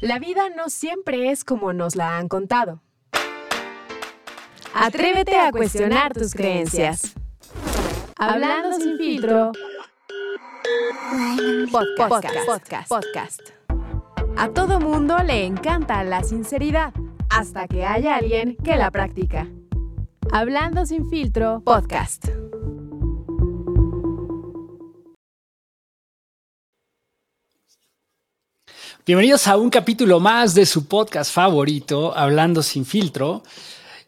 La vida no siempre es como nos la han contado. Atrévete a cuestionar tus creencias. Hablando sin filtro. Podcast, podcast, podcast. A todo mundo le encanta la sinceridad, hasta que haya alguien que la practica. Hablando sin filtro, podcast. Bienvenidos a un capítulo más de su podcast favorito, Hablando sin filtro.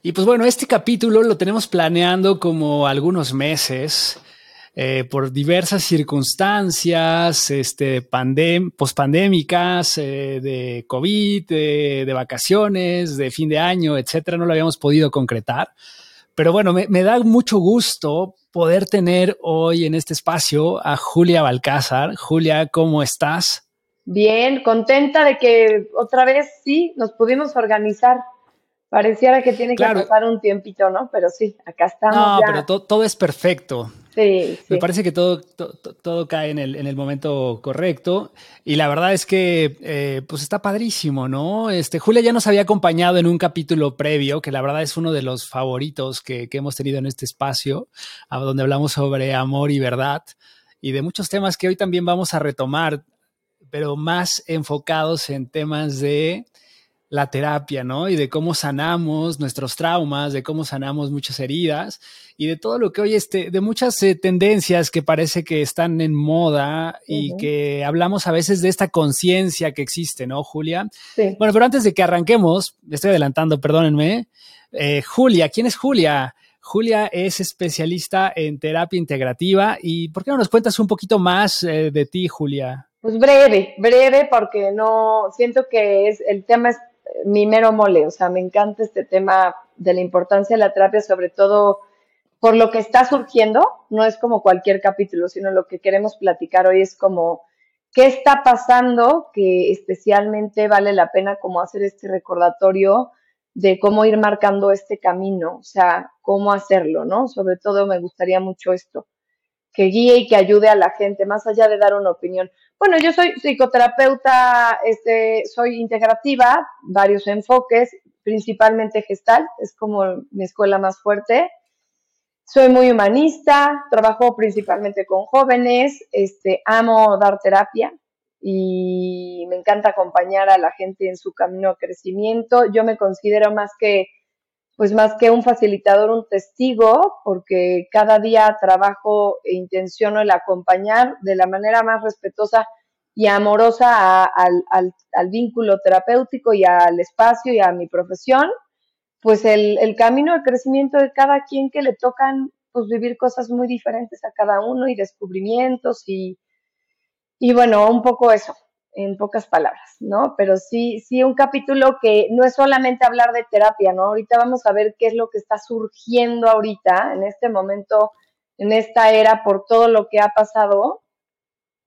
Y pues bueno, este capítulo lo tenemos planeando como algunos meses. Eh, por diversas circunstancias, este, pandem pospandémicas, eh, de COVID, de, vacaciones, de fin de año, etcétera, no lo habíamos podido concretar. Pero bueno, me, me, da mucho gusto poder tener hoy en este espacio a Julia Balcázar. Julia, ¿cómo estás? Bien, contenta de que otra vez sí nos pudimos organizar. Pareciera que tiene que pasar un tiempito, ¿no? Pero sí, acá estamos. No, pero todo es perfecto. Sí, Me parece que todo, todo, cae en el, en el, momento correcto. Y la verdad es que, eh, pues está padrísimo, ¿no? Este, Julia ya nos había acompañado en un capítulo previo, que la verdad es uno de los favoritos que, que hemos tenido en este espacio, donde hablamos sobre amor y verdad y de muchos temas que hoy también vamos a retomar pero más enfocados en temas de la terapia, ¿no? Y de cómo sanamos nuestros traumas, de cómo sanamos muchas heridas y de todo lo que hoy, este, de muchas eh, tendencias que parece que están en moda y que hablamos a veces de esta conciencia que existe, ¿no, Julia? Sí. Bueno, pero antes de que arranquemos, estoy adelantando, perdónenme. Eh, Julia, ¿quién es Julia? Julia es especialista en terapia integrativa y ¿por qué no nos cuentas un poquito más eh, de ti, Julia? Pues breve, breve, porque no, siento que es, el tema es mi mero mole, o sea, me encanta este tema de la importancia de la terapia, sobre todo por lo que está surgiendo, no es como cualquier capítulo, sino lo que queremos platicar hoy es como qué está pasando que especialmente vale la pena como hacer este recordatorio de cómo ir marcando este camino, o sea, cómo hacerlo, ¿no? Sobre todo me gustaría mucho esto, que guíe y que ayude a la gente, más allá de dar una opinión. Bueno, yo soy psicoterapeuta, este, soy integrativa, varios enfoques, principalmente gestal, es como mi escuela más fuerte. Soy muy humanista, trabajo principalmente con jóvenes, este, amo dar terapia y me encanta acompañar a la gente en su camino de crecimiento. Yo me considero más que pues más que un facilitador, un testigo, porque cada día trabajo e intenciono el acompañar de la manera más respetuosa y amorosa al, vínculo terapéutico y al espacio y a mi profesión, pues el, el, camino de crecimiento de cada quien que le tocan pues vivir cosas muy diferentes a cada uno y descubrimientos y, y bueno, un poco eso en pocas palabras, ¿no? Pero sí, sí un capítulo que no es solamente hablar de terapia, ¿no? Ahorita vamos a ver qué es lo que está surgiendo ahorita, en este momento, en esta era, por todo lo que ha pasado,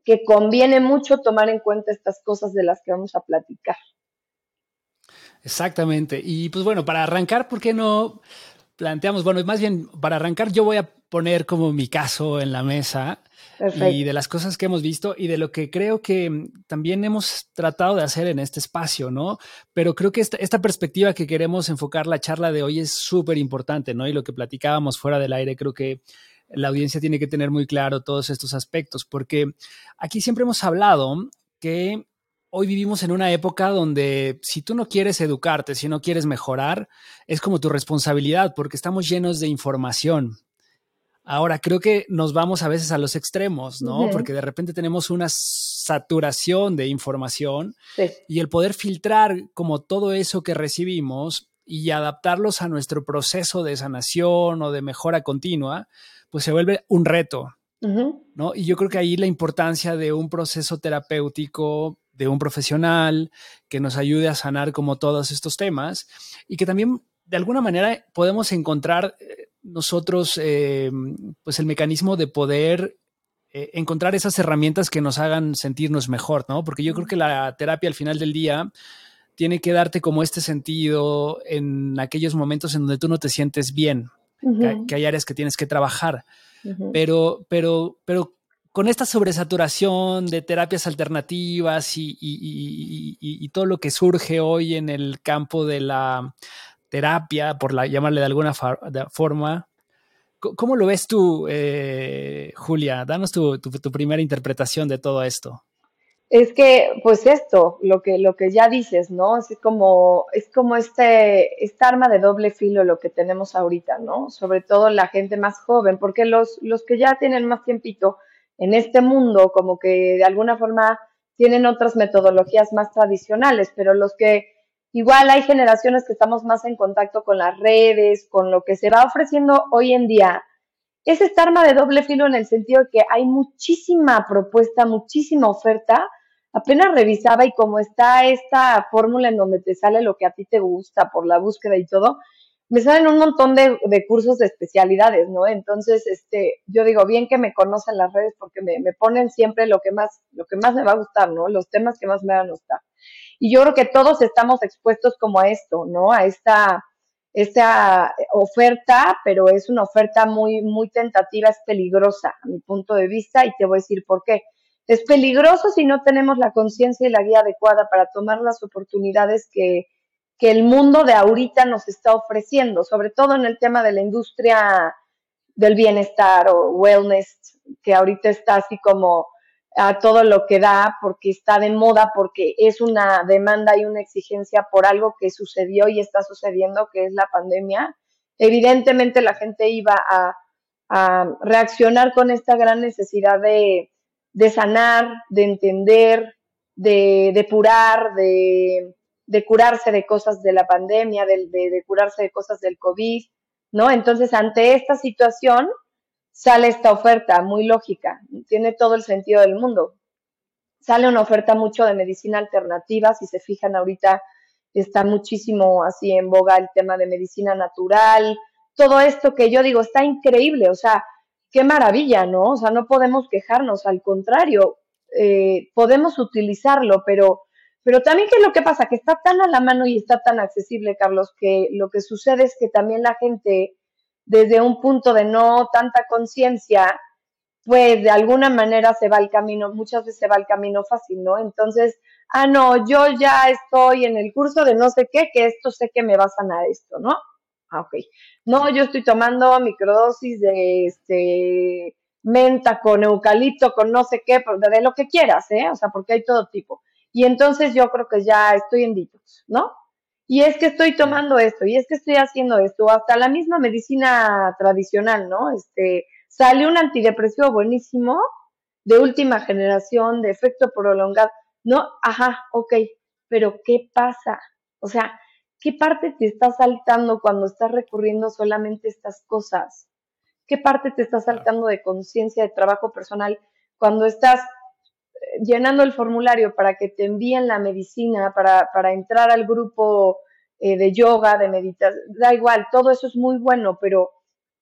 que conviene mucho tomar en cuenta estas cosas de las que vamos a platicar. Exactamente. Y pues bueno, para arrancar, ¿por qué no planteamos, bueno, más bien para arrancar yo voy a poner como mi caso en la mesa y de las cosas que hemos visto y de lo que creo que también hemos tratado de hacer en este espacio, ¿no? Pero creo que esta, perspectiva que queremos enfocar la charla de hoy es súper importante, ¿no? Y lo que platicábamos fuera del aire, creo que la audiencia tiene que tener muy claro todos estos aspectos, porque aquí siempre hemos hablado que hoy vivimos en una época donde si tú no quieres educarte, si no quieres mejorar, es como tu responsabilidad, porque estamos llenos de información. Ahora, creo que nos vamos a veces a los extremos, ¿no? Porque de repente tenemos una saturación de información y el poder filtrar como todo eso que recibimos y adaptarlos a nuestro proceso de sanación o de mejora continua, pues se vuelve un reto, ¿no? Y yo creo que ahí la importancia de un proceso terapéutico de un profesional que nos ayude a sanar como todos estos temas y que también de alguna manera podemos encontrar eh, nosotros eh, pues el mecanismo de poder eh, encontrar esas herramientas que nos hagan sentirnos mejor, ¿no? Porque yo creo que la terapia al final del día tiene que darte como este sentido en aquellos momentos en donde tú no te sientes bien, que, hay áreas que tienes que trabajar, pero, pero, pero con esta sobresaturación de terapias alternativas y, todo lo que surge hoy en el campo de la terapia, por la, llamarle de alguna forma, ¿cómo lo ves tú, eh, Julia? Danos tu, primera interpretación de todo esto. Es que, pues esto, lo que, lo que ya dices, ¿no? Es como, es como este, esta arma de doble filo lo que tenemos ahorita, ¿no? Sobre todo la gente más joven, porque los, los que ya tienen más tiempito, en este mundo como que de alguna forma tienen otras metodologías más tradicionales, pero los que igual hay generaciones que estamos más en contacto con las redes, con lo que se va ofreciendo hoy en día, es esta arma de doble filo en el sentido de que hay muchísima propuesta, muchísima oferta. Apenas revisaba y como está esta fórmula en donde te sale lo que a ti te gusta por la búsqueda y todo, me salen un montón de, cursos de especialidades, ¿no? Entonces, este, yo digo, bien que me conocen las redes porque me, ponen siempre lo que más, lo que más me va a gustar, ¿no? Los temas que más me van a gustar. Y yo creo que todos estamos expuestos como a esto, ¿no? A esta, esta oferta, pero es una oferta muy, muy tentativa, es peligrosa a mi punto de vista y te voy a decir por qué. Es peligroso si no tenemos la conciencia y la guía adecuada para tomar las oportunidades que, que el mundo de ahorita nos está ofreciendo, sobre todo en el tema de la industria del bienestar o wellness, que ahorita está así como a todo lo que da, porque está de moda, porque es una demanda y una exigencia por algo que sucedió y está sucediendo, que es la pandemia. Evidentemente la gente iba a, reaccionar con esta gran necesidad de, sanar, de entender, de depurar, de, de curarse de cosas de la pandemia, de, de, curarse de cosas del COVID, ¿no? Entonces, ante esta situación, sale esta oferta muy lógica, tiene todo el sentido del mundo. Sale una oferta mucho de medicina alternativa, si se fijan ahorita está muchísimo así en boga el tema de medicina natural, todo esto que yo digo está increíble, o sea, qué maravilla, ¿no? O sea, no podemos quejarnos, al contrario, eh, podemos utilizarlo, pero pero también, ¿qué es lo que pasa? Que está tan a la mano y está tan accesible, Carlos, que lo que sucede es que también la gente, desde un punto de no tanta conciencia, pues de alguna manera se va al camino, muchas veces se va al camino fácil, ¿no? Entonces, ah, no, yo ya estoy en el curso de no sé qué, que esto sé que me va a sanar esto, ¿no? Ah, ok. No, yo estoy tomando microdosis de este menta con eucalipto, con no sé qué, de lo que quieras, ¿eh? O sea, porque hay todo tipo y entonces yo creo que ya estoy en detox, ¿no? Y es que estoy tomando esto, y es que estoy haciendo esto, hasta la misma medicina tradicional, ¿no? Este, sale un antidepresivo buenísimo, de última generación, de efecto prolongado, ¿no? Ajá, ok, pero ¿qué pasa? O sea, ¿qué parte te está saltando cuando estás recurriendo solamente a estas cosas? ¿Qué parte te está saltando de conciencia, de trabajo personal, cuando estás llenando el formulario para que te envíen la medicina, para, para entrar al grupo eh, de yoga, de meditación, da igual, todo eso es muy bueno, pero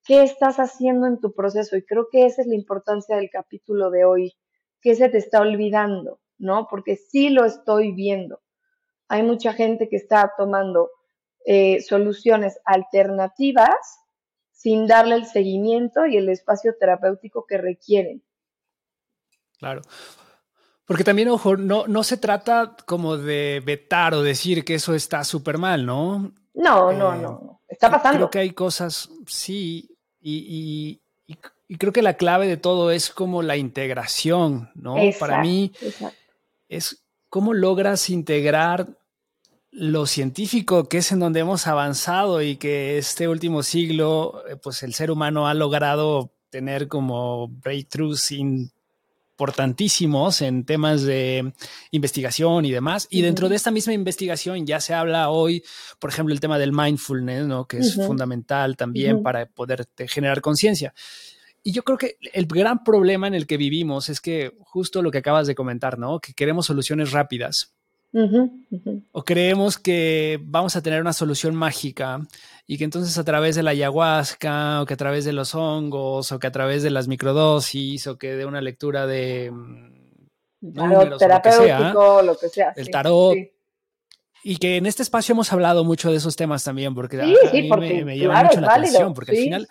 ¿qué estás haciendo en tu proceso? Y creo que esa es la importancia del capítulo de hoy, que se te está olvidando, ¿no? Porque sí lo estoy viendo. Hay mucha gente que está tomando eh, soluciones alternativas sin darle el seguimiento y el espacio terapéutico que requieren. Claro. Porque también, ojo, no, no se trata como de vetar o decir que eso está súper mal, ¿no? No, no, eh, no. Está pasando. Creo que hay cosas, sí, y, creo que la clave de todo es como la integración, ¿no? Para mí es cómo logras integrar lo científico, que es en donde hemos avanzado y que este último siglo, eh, pues el ser humano ha logrado tener como breakthroughs sin importantísimos en temas de investigación y demás. Y dentro de esta misma investigación ya se habla hoy, por ejemplo, el tema del mindfulness, ¿no? que es fundamental también para poder generar conciencia. Y yo creo que el gran problema en el que vivimos es que justo lo que acabas de comentar, ¿no? Que queremos soluciones rápidas. O creemos que vamos a tener una solución mágica y que entonces a través de la ayahuasca o que a través de los hongos o que a través de las microdosis o que de una lectura de mm, tarot terapéutico, lo que sea, el tarot. Y que en este espacio hemos hablado mucho de esos temas también, porque a, mí me, llama mucho la atención, porque al final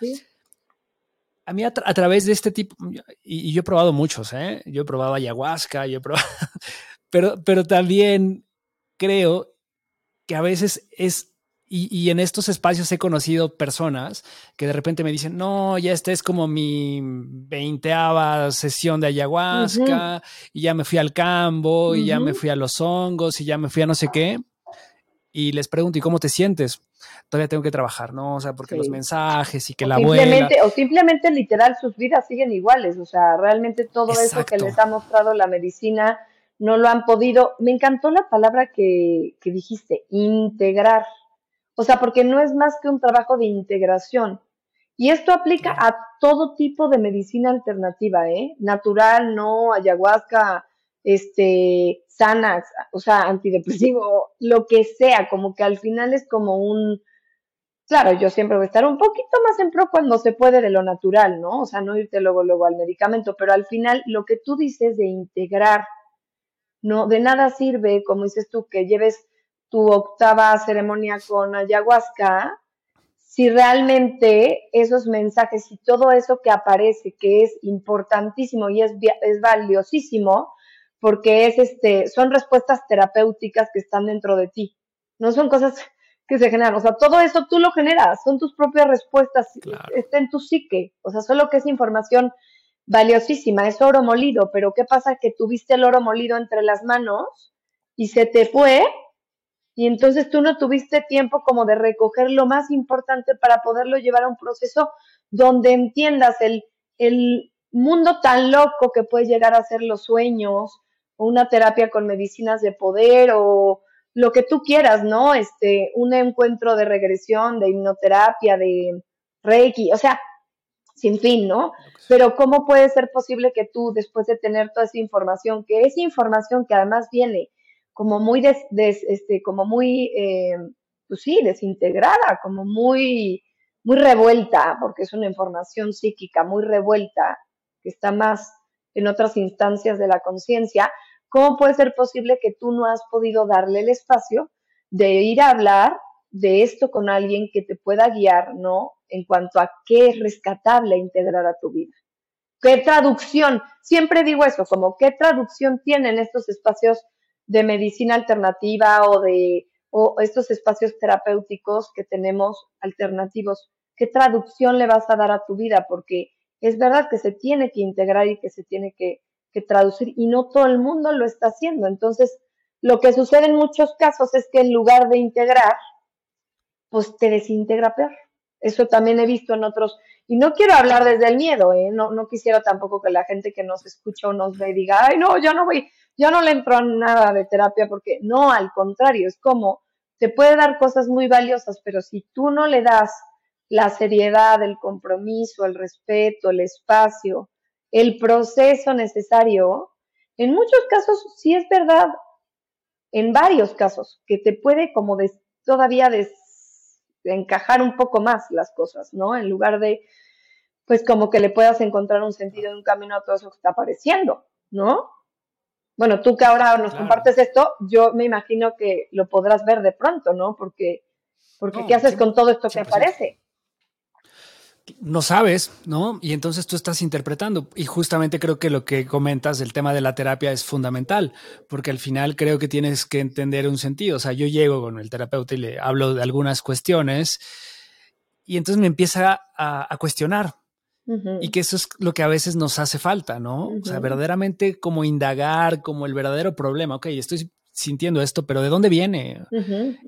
a mí a, través de este tipo, y, yo he probado muchos, ¿eh? Yo he probado ayahuasca, yo he probado, pero, pero también creo que a veces es y, en estos espacios he conocido personas que de repente me dicen, no, ya esta es como mi veinteava sesión de ayahuasca, y ya me fui al cambo, y ya me fui a los hongos, y ya me fui a no sé qué. Y les pregunto, ¿y cómo te sientes? Todavía tengo que trabajar, ¿no? O sea, porque los mensajes y que la simplemente, O simplemente literal sus vidas siguen iguales, o sea, realmente todo eso que les ha mostrado la medicina no lo han podido. Me encantó la palabra que, que dijiste, integrar. O sea, porque no es más que un trabajo de integración. Y esto aplica a todo tipo de medicina alternativa, ¿eh? Natural, no, ayahuasca, este, Xanax, o sea, antidepresivo, lo que sea, como que al final es como un, claro, yo siempre voy a estar un poquito más en pro cuando se puede de lo natural, ¿no? O sea, no irte luego, luego al medicamento, pero al final lo que tú dices de integrar, no, de nada sirve, como dices tú, que lleves tu octava ceremonia con ayahuasca, si realmente esos mensajes y todo eso que aparece, que es importantísimo y es, es valiosísimo, porque es este, son respuestas terapéuticas que están dentro de ti. No son cosas que se generan. O sea, todo eso tú lo generas, son tus propias respuestas, está en tu psique. O sea, solo que es información valiosísima, es oro molido, pero ¿qué pasa? Que tuviste el oro molido entre las manos y se te fue y entonces tú no tuviste tiempo como de recoger lo más importante para poderlo llevar a un proceso donde entiendas el, el mundo tan loco que puede llegar a ser los sueños, o una terapia con medicinas de poder, o lo que tú quieras, ¿no? Este, un encuentro de regresión, de hipnoterapia, de reiki, o sea, sin fin, ¿no? Pero ¿cómo puede ser posible que tú, después de tener toda esa información, que es información que además viene como muy, des, este, como muy, eh, pues sí, desintegrada, como muy, muy revuelta, porque es una información psíquica muy revuelta, que está más en otras instancias de la conciencia, ¿cómo puede ser posible que tú no has podido darle el espacio de ir a hablar de esto con alguien que te pueda guiar, ¿no? En cuanto a qué es rescatable integrar a tu vida. ¿Qué traducción? Siempre digo eso, como qué traducción tienen estos espacios de medicina alternativa o de o estos espacios terapéuticos que tenemos alternativos, ¿qué traducción le vas a dar a tu vida? Porque es verdad que se tiene que integrar y que se tiene que, que traducir y no todo el mundo lo está haciendo. Entonces, lo que sucede en muchos casos es que en lugar de integrar, pues te desintegra peor. Eso también he visto en otros. Y no quiero hablar desde el miedo, ¿eh? No, no quisiera tampoco que la gente que nos escucha o nos ve diga, ay, no, yo no voy, yo no le entro a nada de terapia porque no, al contrario, es como te puede dar cosas muy valiosas, pero si tú no le das la seriedad, el compromiso, el respeto, el espacio, el proceso necesario, en muchos casos sí es verdad, en varios casos, que te puede como todavía encajar un poco más las cosas, ¿no? En lugar de, pues como que le puedas encontrar un sentido y un camino a todo eso que está apareciendo, ¿no? Bueno, tú que ahora nos compartes esto, yo me imagino que lo podrás ver de pronto, ¿no? Porque, porque ¿qué haces con todo esto que aparece? No sabes, ¿no? Y entonces tú estás interpretando. Y justamente creo que lo que comentas, el tema de la terapia es fundamental, porque al final creo que tienes que entender un sentido. O sea, yo llego con el terapeuta y le hablo de algunas cuestiones y entonces me empieza a cuestionar, y que eso es lo que a veces nos hace falta, ¿no? O sea, verdaderamente como indagar, como el verdadero problema. Ok, estoy sintiendo esto, pero ¿de dónde viene?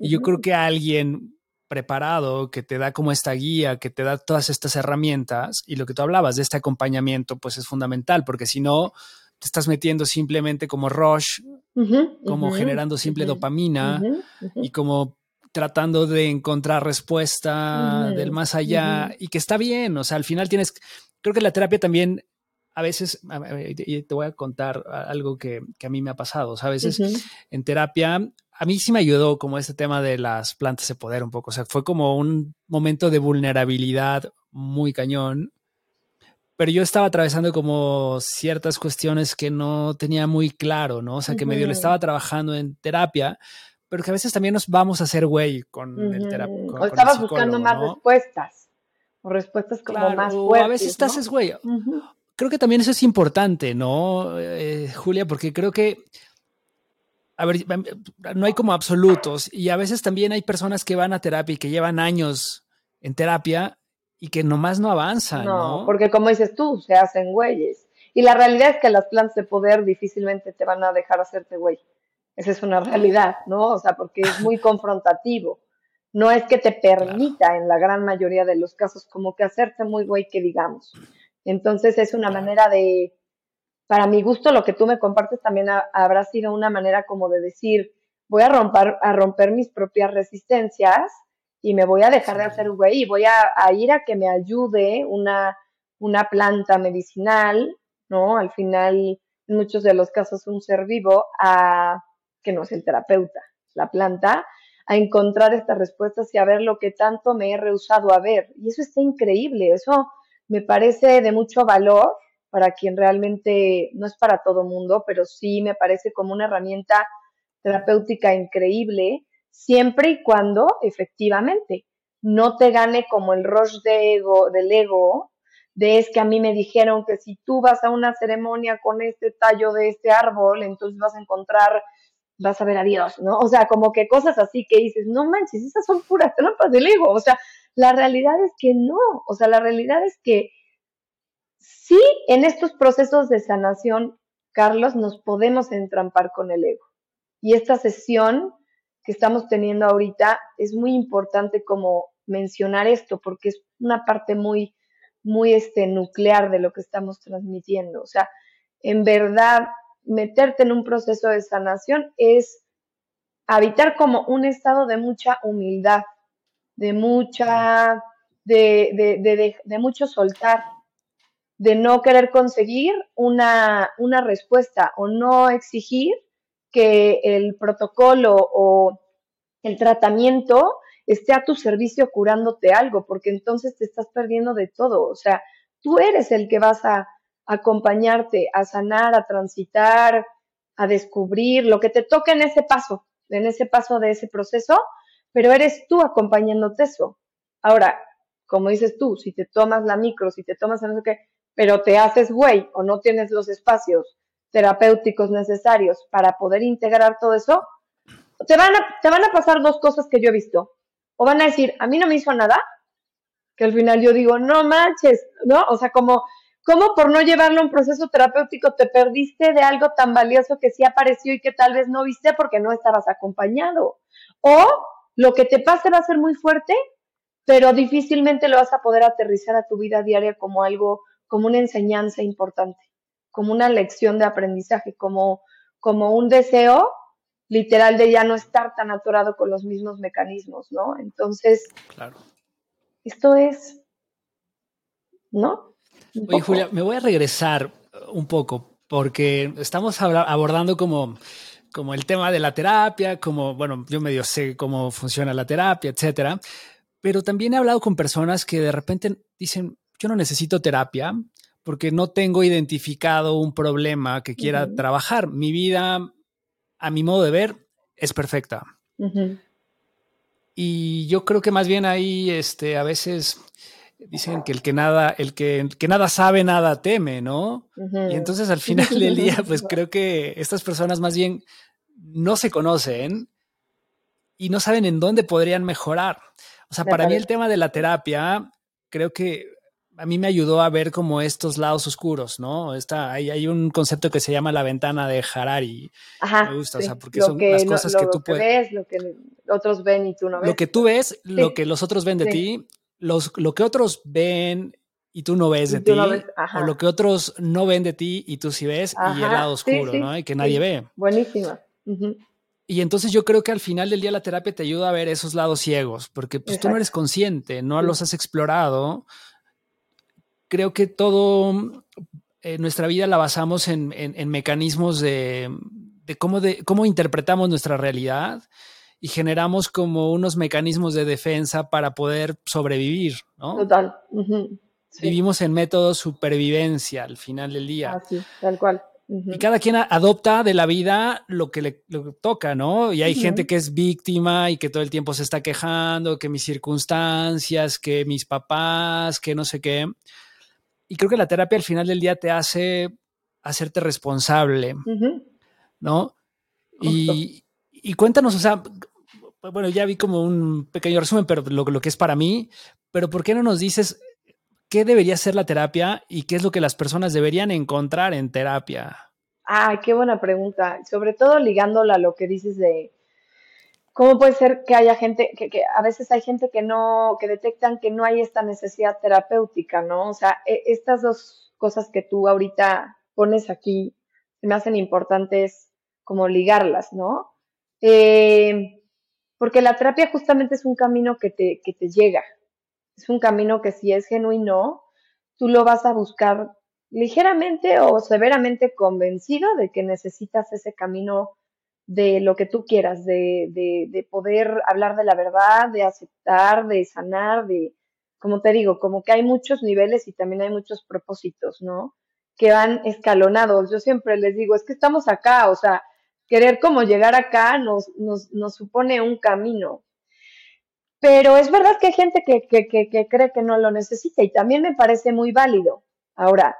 y yo creo que alguien preparado que te da como esta guía, que te da todas estas herramientas y lo que tú hablabas de este acompañamiento, pues es fundamental, porque si no, te estás metiendo simplemente como rush, como generando simple dopamina y como tratando de encontrar respuesta del más allá y que está bien, o sea, al final tienes, creo que la terapia también a veces, y te voy a contar algo que, a mí me ha pasado, o sea, a veces en terapia, a mí sí me ayudó como este tema de las plantas de poder un poco, o sea, fue como un momento de vulnerabilidad muy cañón, pero yo estaba atravesando como ciertas cuestiones que no tenía muy claro, ¿no? O sea, que medio le estaba trabajando en terapia, pero que a veces también nos vamos a hacer güey con el terapeuta. O estabas buscando más respuestas. o respuestas como más fuertes. A veces estás es güey. Creo que también eso es importante, ¿no, eh, Julia? Porque creo que, a ver, no hay como absolutos y a veces también hay personas que van a terapia y que llevan años en terapia y que nomás no avanzan. No, ¿no? porque como dices tú, se hacen güeyes. Y la realidad es que las plantas de poder difícilmente te van a dejar hacerte güey. Esa es una realidad, ¿no? O sea, porque es muy confrontativo. No es que te permita en la gran mayoría de los casos como que hacerte muy güey que digamos. Entonces es una manera de, para mi gusto, lo que tú me compartes también habrá sido una manera como de decir, voy a romper, a romper mis propias resistencias y me voy a dejar de hacer güey y voy a, ir a que me ayude una, una planta medicinal, ¿no? Al final, en muchos de los casos, un ser vivo, a que no es el terapeuta, la planta, a encontrar estas respuestas y a ver lo que tanto me he rehusado a ver. Y eso está increíble, eso me parece de mucho valor para quien realmente no es para todo mundo, pero sí me parece como una herramienta terapéutica increíble, siempre y cuando efectivamente no te gane como el rush de ego, del ego, de es que a mí me dijeron que si tú vas a una ceremonia con este tallo de este árbol, entonces vas a encontrar vas a ver a Dios, ¿no? O sea, como que cosas así que dices, no manches, esas son puras trampas del ego. O sea, la realidad es que no. O sea, la realidad es que sí, en estos procesos de sanación, Carlos, nos podemos entrampar con el ego. Y esta sesión que estamos teniendo ahorita es muy importante como mencionar esto, porque es una parte muy, muy este, nuclear de lo que estamos transmitiendo. O sea, en verdad, meterte en un proceso de sanación es habitar como un estado de mucha humildad, de mucha, de, mucho soltar, de no querer conseguir una, una respuesta o no exigir que el protocolo o el tratamiento esté a tu servicio curándote algo, porque entonces te estás perdiendo de todo. O sea, tú eres el que vas a acompañarte a sanar, a transitar, a descubrir lo que te toca en ese paso, en ese paso de ese proceso, pero eres tú acompañándote eso. Ahora, como dices tú, si te tomas la micro, si te tomas no sé qué, pero te haces güey o no tienes los espacios terapéuticos necesarios para poder integrar todo eso, te van a, te van a pasar dos cosas que yo he visto. O van a decir, a mí no me hizo nada, que al final yo digo, no manches, ¿no? O sea, como ¿Cómo por no llevarlo a un proceso terapéutico te perdiste de algo tan valioso que sí apareció y que tal vez no viste porque no estabas acompañado? O lo que te pase va a ser muy fuerte, pero difícilmente lo vas a poder aterrizar a tu vida diaria como algo, como una enseñanza importante, como una lección de aprendizaje, como, como un deseo literal de ya no estar tan atorado con los mismos mecanismos, ¿no? Entonces, claro. esto es, ¿no? Oye, Julia, me voy a regresar un poco porque estamos abordando como, como el tema de la terapia, como, bueno, yo medio sé cómo funciona la terapia, etcétera, pero también he hablado con personas que de repente dicen, yo no necesito terapia porque no tengo identificado un problema que quiera trabajar. Mi vida, a mi modo de ver, es perfecta. Y yo creo que más bien ahí, este, a veces dicen que el que nada, el que, nada sabe, nada teme, ¿no? Y entonces al final del día, pues creo que estas personas más bien no se conocen y no saben en dónde podrían mejorar. O sea, para mí el tema de la terapia, creo que a mí me ayudó a ver como estos lados oscuros, ¿no? Está, hay, hay un concepto que se llama la ventana de Harari. Ajá, me gusta, o sea, porque son las cosas que tú puedes. lo que otros ven y tú no ves. Lo que tú ves, lo que los otros ven de ti lo que otros ven y tú no ves de ti, o lo que otros no ven de ti y tú sí ves, y el lado oscuro, ¿no? Y que nadie ve. Buenísima. Y entonces yo creo que al final del día la terapia te ayuda a ver esos lados ciegos, porque pues tú no eres consciente, no los has explorado. Creo que todo eh, nuestra vida la basamos en, mecanismos de, cómo de cómo interpretamos nuestra realidad y generamos como unos mecanismos de defensa para poder sobrevivir, ¿no? Total. Vivimos en método supervivencia al final del día. Así, tal cual. Y cada quien adopta de la vida lo que le, toca, ¿no? Y hay gente que es víctima y que todo el tiempo se está quejando, que mis circunstancias, que mis papás, que no sé qué. Y creo que la terapia al final del día te hace hacerte responsable, ¿no? Y, cuéntanos, o sea, bueno, ya vi como un pequeño resumen, pero lo, lo que es para mí, pero ¿por qué no nos dices qué debería ser la terapia y qué es lo que las personas deberían encontrar en terapia? Ah, qué buena pregunta. Sobre todo ligándola a lo que dices de cómo puede ser que haya gente, que, que, a veces hay gente que no, que detectan que no hay esta necesidad terapéutica, ¿no? O sea, e, estas dos cosas que tú ahorita pones aquí me hacen importantes como ligarlas, ¿no? Eh, porque la terapia justamente es un camino que te, que te llega, es un camino que si es genuino, tú lo vas a buscar ligeramente o severamente convencido de que necesitas ese camino de lo que tú quieras, de, de, de, poder hablar de la verdad, de aceptar, de sanar, de, como te digo, como que hay muchos niveles y también hay muchos propósitos, ¿no? Que van escalonados. Yo siempre les digo, es que estamos acá, o sea, querer como llegar acá nos, nos, nos supone un camino. Pero es verdad que hay gente que, que, que, cree que no lo necesita y también me parece muy válido. Ahora,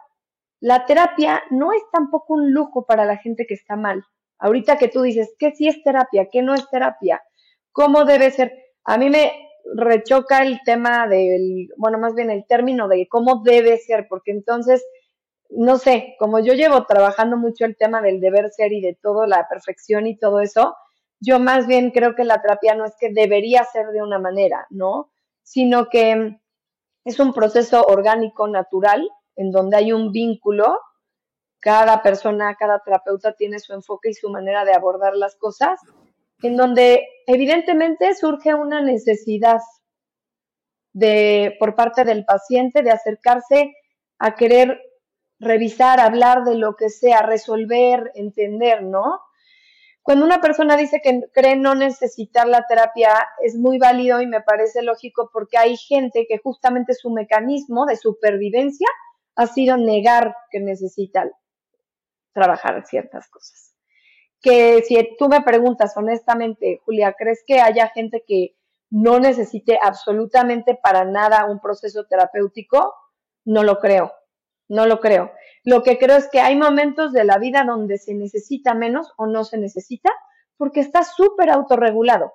la terapia no es tampoco un lujo para la gente que está mal. Ahorita que tú dices, ¿qué sí es terapia? ¿Qué no es terapia? ¿Cómo debe ser? A mí me rechoca el tema del, bueno, más bien el término de cómo debe ser, porque entonces no sé, como yo llevo trabajando mucho el tema del deber ser y de todo, la perfección y todo eso, yo más bien creo que la terapia no es que debería ser de una manera, ¿no? Sino que es un proceso orgánico, natural, en donde hay un vínculo. Cada persona, cada terapeuta tiene su enfoque y su manera de abordar las cosas, en donde evidentemente surge una necesidad de, por parte del paciente de acercarse a querer revisar, hablar de lo que sea, resolver, entender, ¿no? Cuando una persona dice que cree no necesitar la terapia, es muy válido y me parece lógico porque hay gente que justamente su mecanismo de supervivencia ha sido negar que necesita trabajar ciertas cosas. Que si tú me preguntas honestamente, Julia, ¿crees que haya gente que no necesite absolutamente para nada un proceso terapéutico? No lo creo. No lo creo. Lo que creo es que hay momentos de la vida donde se necesita menos o no se necesita porque estás súper autorregulado,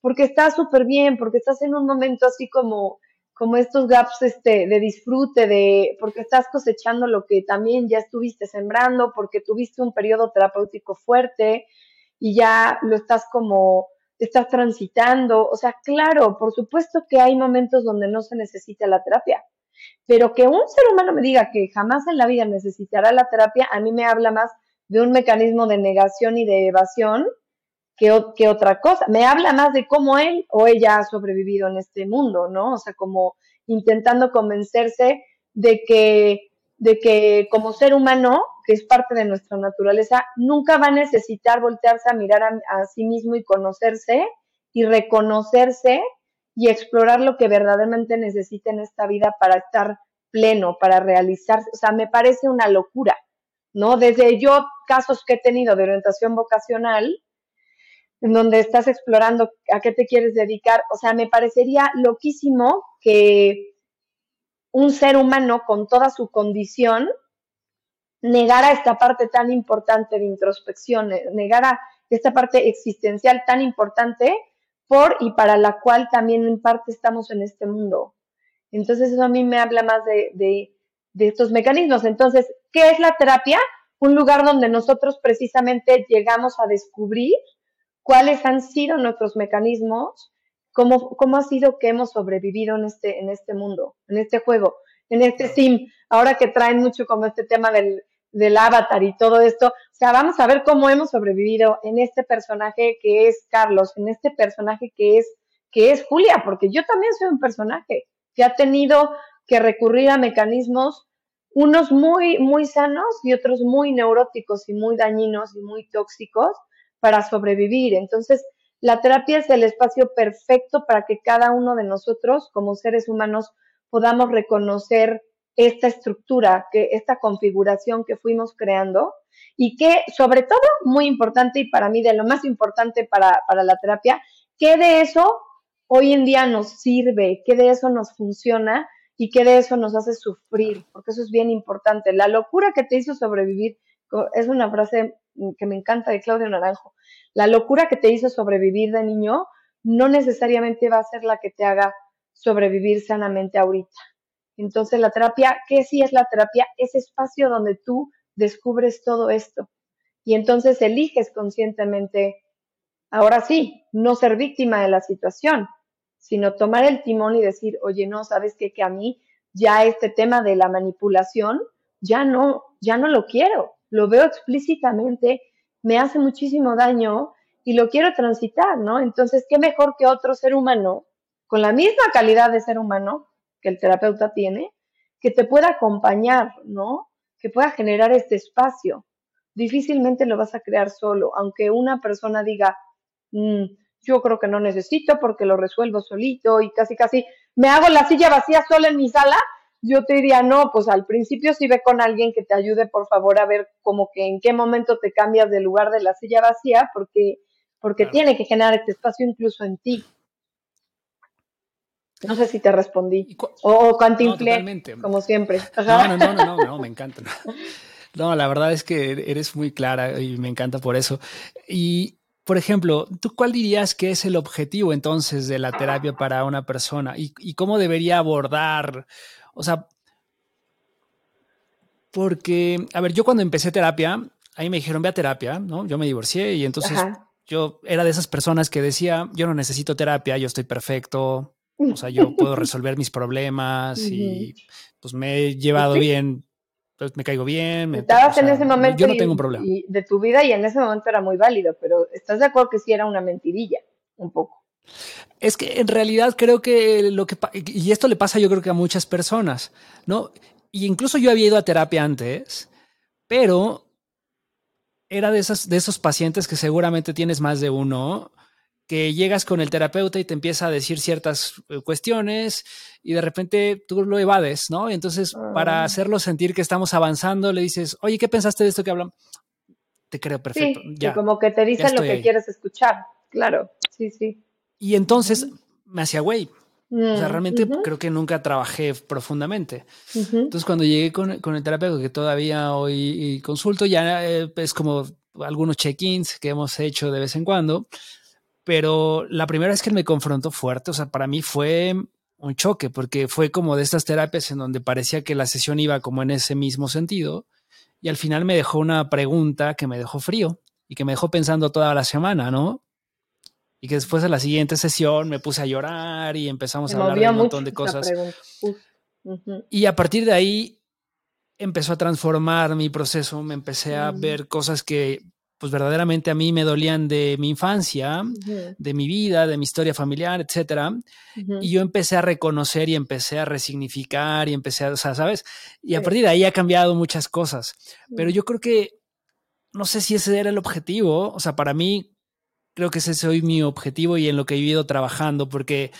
porque estás súper bien, porque estás en un momento así como, como estos gaps este, de disfrute, de, porque estás cosechando lo que también ya estuviste sembrando, porque tuviste un periodo terapéutico fuerte y ya lo estás como, estás transitando. O sea, claro, por supuesto que hay momentos donde no se necesita la terapia pero que un ser humano me diga que jamás en la vida necesitará la terapia, a mí me habla más de un mecanismo de negación y de evasión que, que otra cosa. Me habla más de cómo él o ella ha sobrevivido en este mundo, ¿no? O sea, como intentando convencerse de que, de que como ser humano, que es parte de nuestra naturaleza, nunca va a necesitar voltearse a mirar a sí mismo y conocerse y reconocerse y explorar lo que verdaderamente necesita en esta vida para estar pleno, para realizarse. O sea, me parece una locura, ¿no? Desde yo, casos que he tenido de orientación vocacional, en donde estás explorando a qué te quieres dedicar, o sea, me parecería loquísimo que un ser humano con toda su condición negara esta parte tan importante de introspección, negara esta parte existencial tan importante por y para la cual también en parte estamos en este mundo. Entonces eso a mí me habla más de, de, estos mecanismos. Entonces, ¿qué es la terapia? Un lugar donde nosotros precisamente llegamos a descubrir cuáles han sido nuestros mecanismos, cómo, cómo ha sido que hemos sobrevivido en este, en este mundo, en este juego, en este sim. Ahora que traen mucho como este tema del, del avatar y todo esto. O sea, vamos a ver cómo hemos sobrevivido en este personaje que es Carlos, en este personaje que es, que es Julia, porque yo también soy un personaje que ha tenido que recurrir a mecanismos, unos muy, muy sanos y otros muy neuróticos y muy dañinos y muy tóxicos para sobrevivir. Entonces, la terapia es el espacio perfecto para que cada uno de nosotros, como seres humanos, podamos reconocer esta estructura, que esta configuración que fuimos creando y que sobre todo, muy importante y para mí de lo más importante para, para la terapia, que de eso hoy en día nos sirve, que de eso nos funciona y que de eso nos hace sufrir, porque eso es bien importante. La locura que te hizo sobrevivir, es una frase que me encanta de Claudio Naranjo, la locura que te hizo sobrevivir de niño no necesariamente va a ser la que te haga sobrevivir sanamente ahorita. Entonces la terapia, ¿qué sí es la terapia? Ese espacio donde tú descubres todo esto y entonces eliges conscientemente, ahora sí, no ser víctima de la situación, sino tomar el timón y decir, oye, no, sabes qué? que a mí ya este tema de la manipulación ya no, ya no lo quiero, lo veo explícitamente, me hace muchísimo daño y lo quiero transitar, ¿no? Entonces, ¿qué mejor que otro ser humano con la misma calidad de ser humano que el terapeuta tiene, que te pueda acompañar, ¿no? Que pueda generar este espacio. Difícilmente lo vas a crear solo, aunque una persona diga, mm, yo creo que no necesito porque lo resuelvo solito y casi casi me hago la silla vacía sola en mi sala, yo te diría, no, pues al principio sí ve con alguien que te ayude, por favor, a ver como que en qué momento te cambias del lugar de la silla vacía, porque, porque tiene que generar este espacio incluso en ti. No sé si te respondí. O, o como siempre. No, no, no, no, no, me encanta. No, la verdad es que eres muy clara y me encanta por eso. Y, por ejemplo, ¿tú cuál dirías que es el objetivo entonces de la terapia para una persona? ¿Y, y cómo debería abordar? O sea, porque, a ver, yo cuando empecé terapia, ahí me dijeron, ve a terapia, ¿no? Yo me divorcié y entonces yo era de esas personas que decía, yo no necesito terapia, yo estoy perfecto, o sea, yo puedo resolver mis problemas y pues me he llevado bien, pues me caigo bien. Me, Estabas en ese momento. Yo no tengo un problema. de tu vida y en ese momento era muy válido, pero ¿estás de acuerdo que sí era una mentirilla? Un poco. Es que en realidad creo que lo que y esto le pasa yo creo que a muchas personas, ¿no? Y incluso yo había ido a terapia antes, pero era de esas de esos pacientes que seguramente tienes más de uno que llegas con el terapeuta y te empieza a decir ciertas eh, cuestiones y de repente tú lo evades, ¿no? entonces, para ah. hacerlo sentir que estamos avanzando, le dices, oye, ¿qué pensaste de esto que hablamos? Te creo perfecto. ya, como que te dicen lo que quieres escuchar. Claro, sí, sí. Y entonces me hacía güey. o sea, mm, realmente creo que nunca trabajé profundamente. Entonces, cuando llegué con, el terapeuta, que todavía hoy consulto, ya eh, es como algunos check-ins que hemos hecho de vez en cuando pero la primera vez que él me confrontó fuerte, o sea, para mí fue un choque, porque fue como de estas terapias en donde parecía que la sesión iba como en ese mismo sentido, y al final me dejó una pregunta que me dejó frío y que me dejó pensando toda la semana, ¿no? Y que después de la siguiente sesión me puse a llorar y empezamos a hablar de un montón de cosas. Y a partir de ahí empezó a transformar mi proceso, me empecé a mm. ver cosas que pues verdaderamente a mí me dolían de mi infancia, de mi vida, de mi historia familiar, etcétera. Y yo empecé a reconocer y empecé a resignificar y empecé a, o sea, ¿sabes? Y a partir de ahí ha cambiado muchas cosas. Pero yo creo que, no sé si ese era el objetivo, o sea, para mí creo que ese es hoy mi objetivo y en lo que he ido trabajando, porque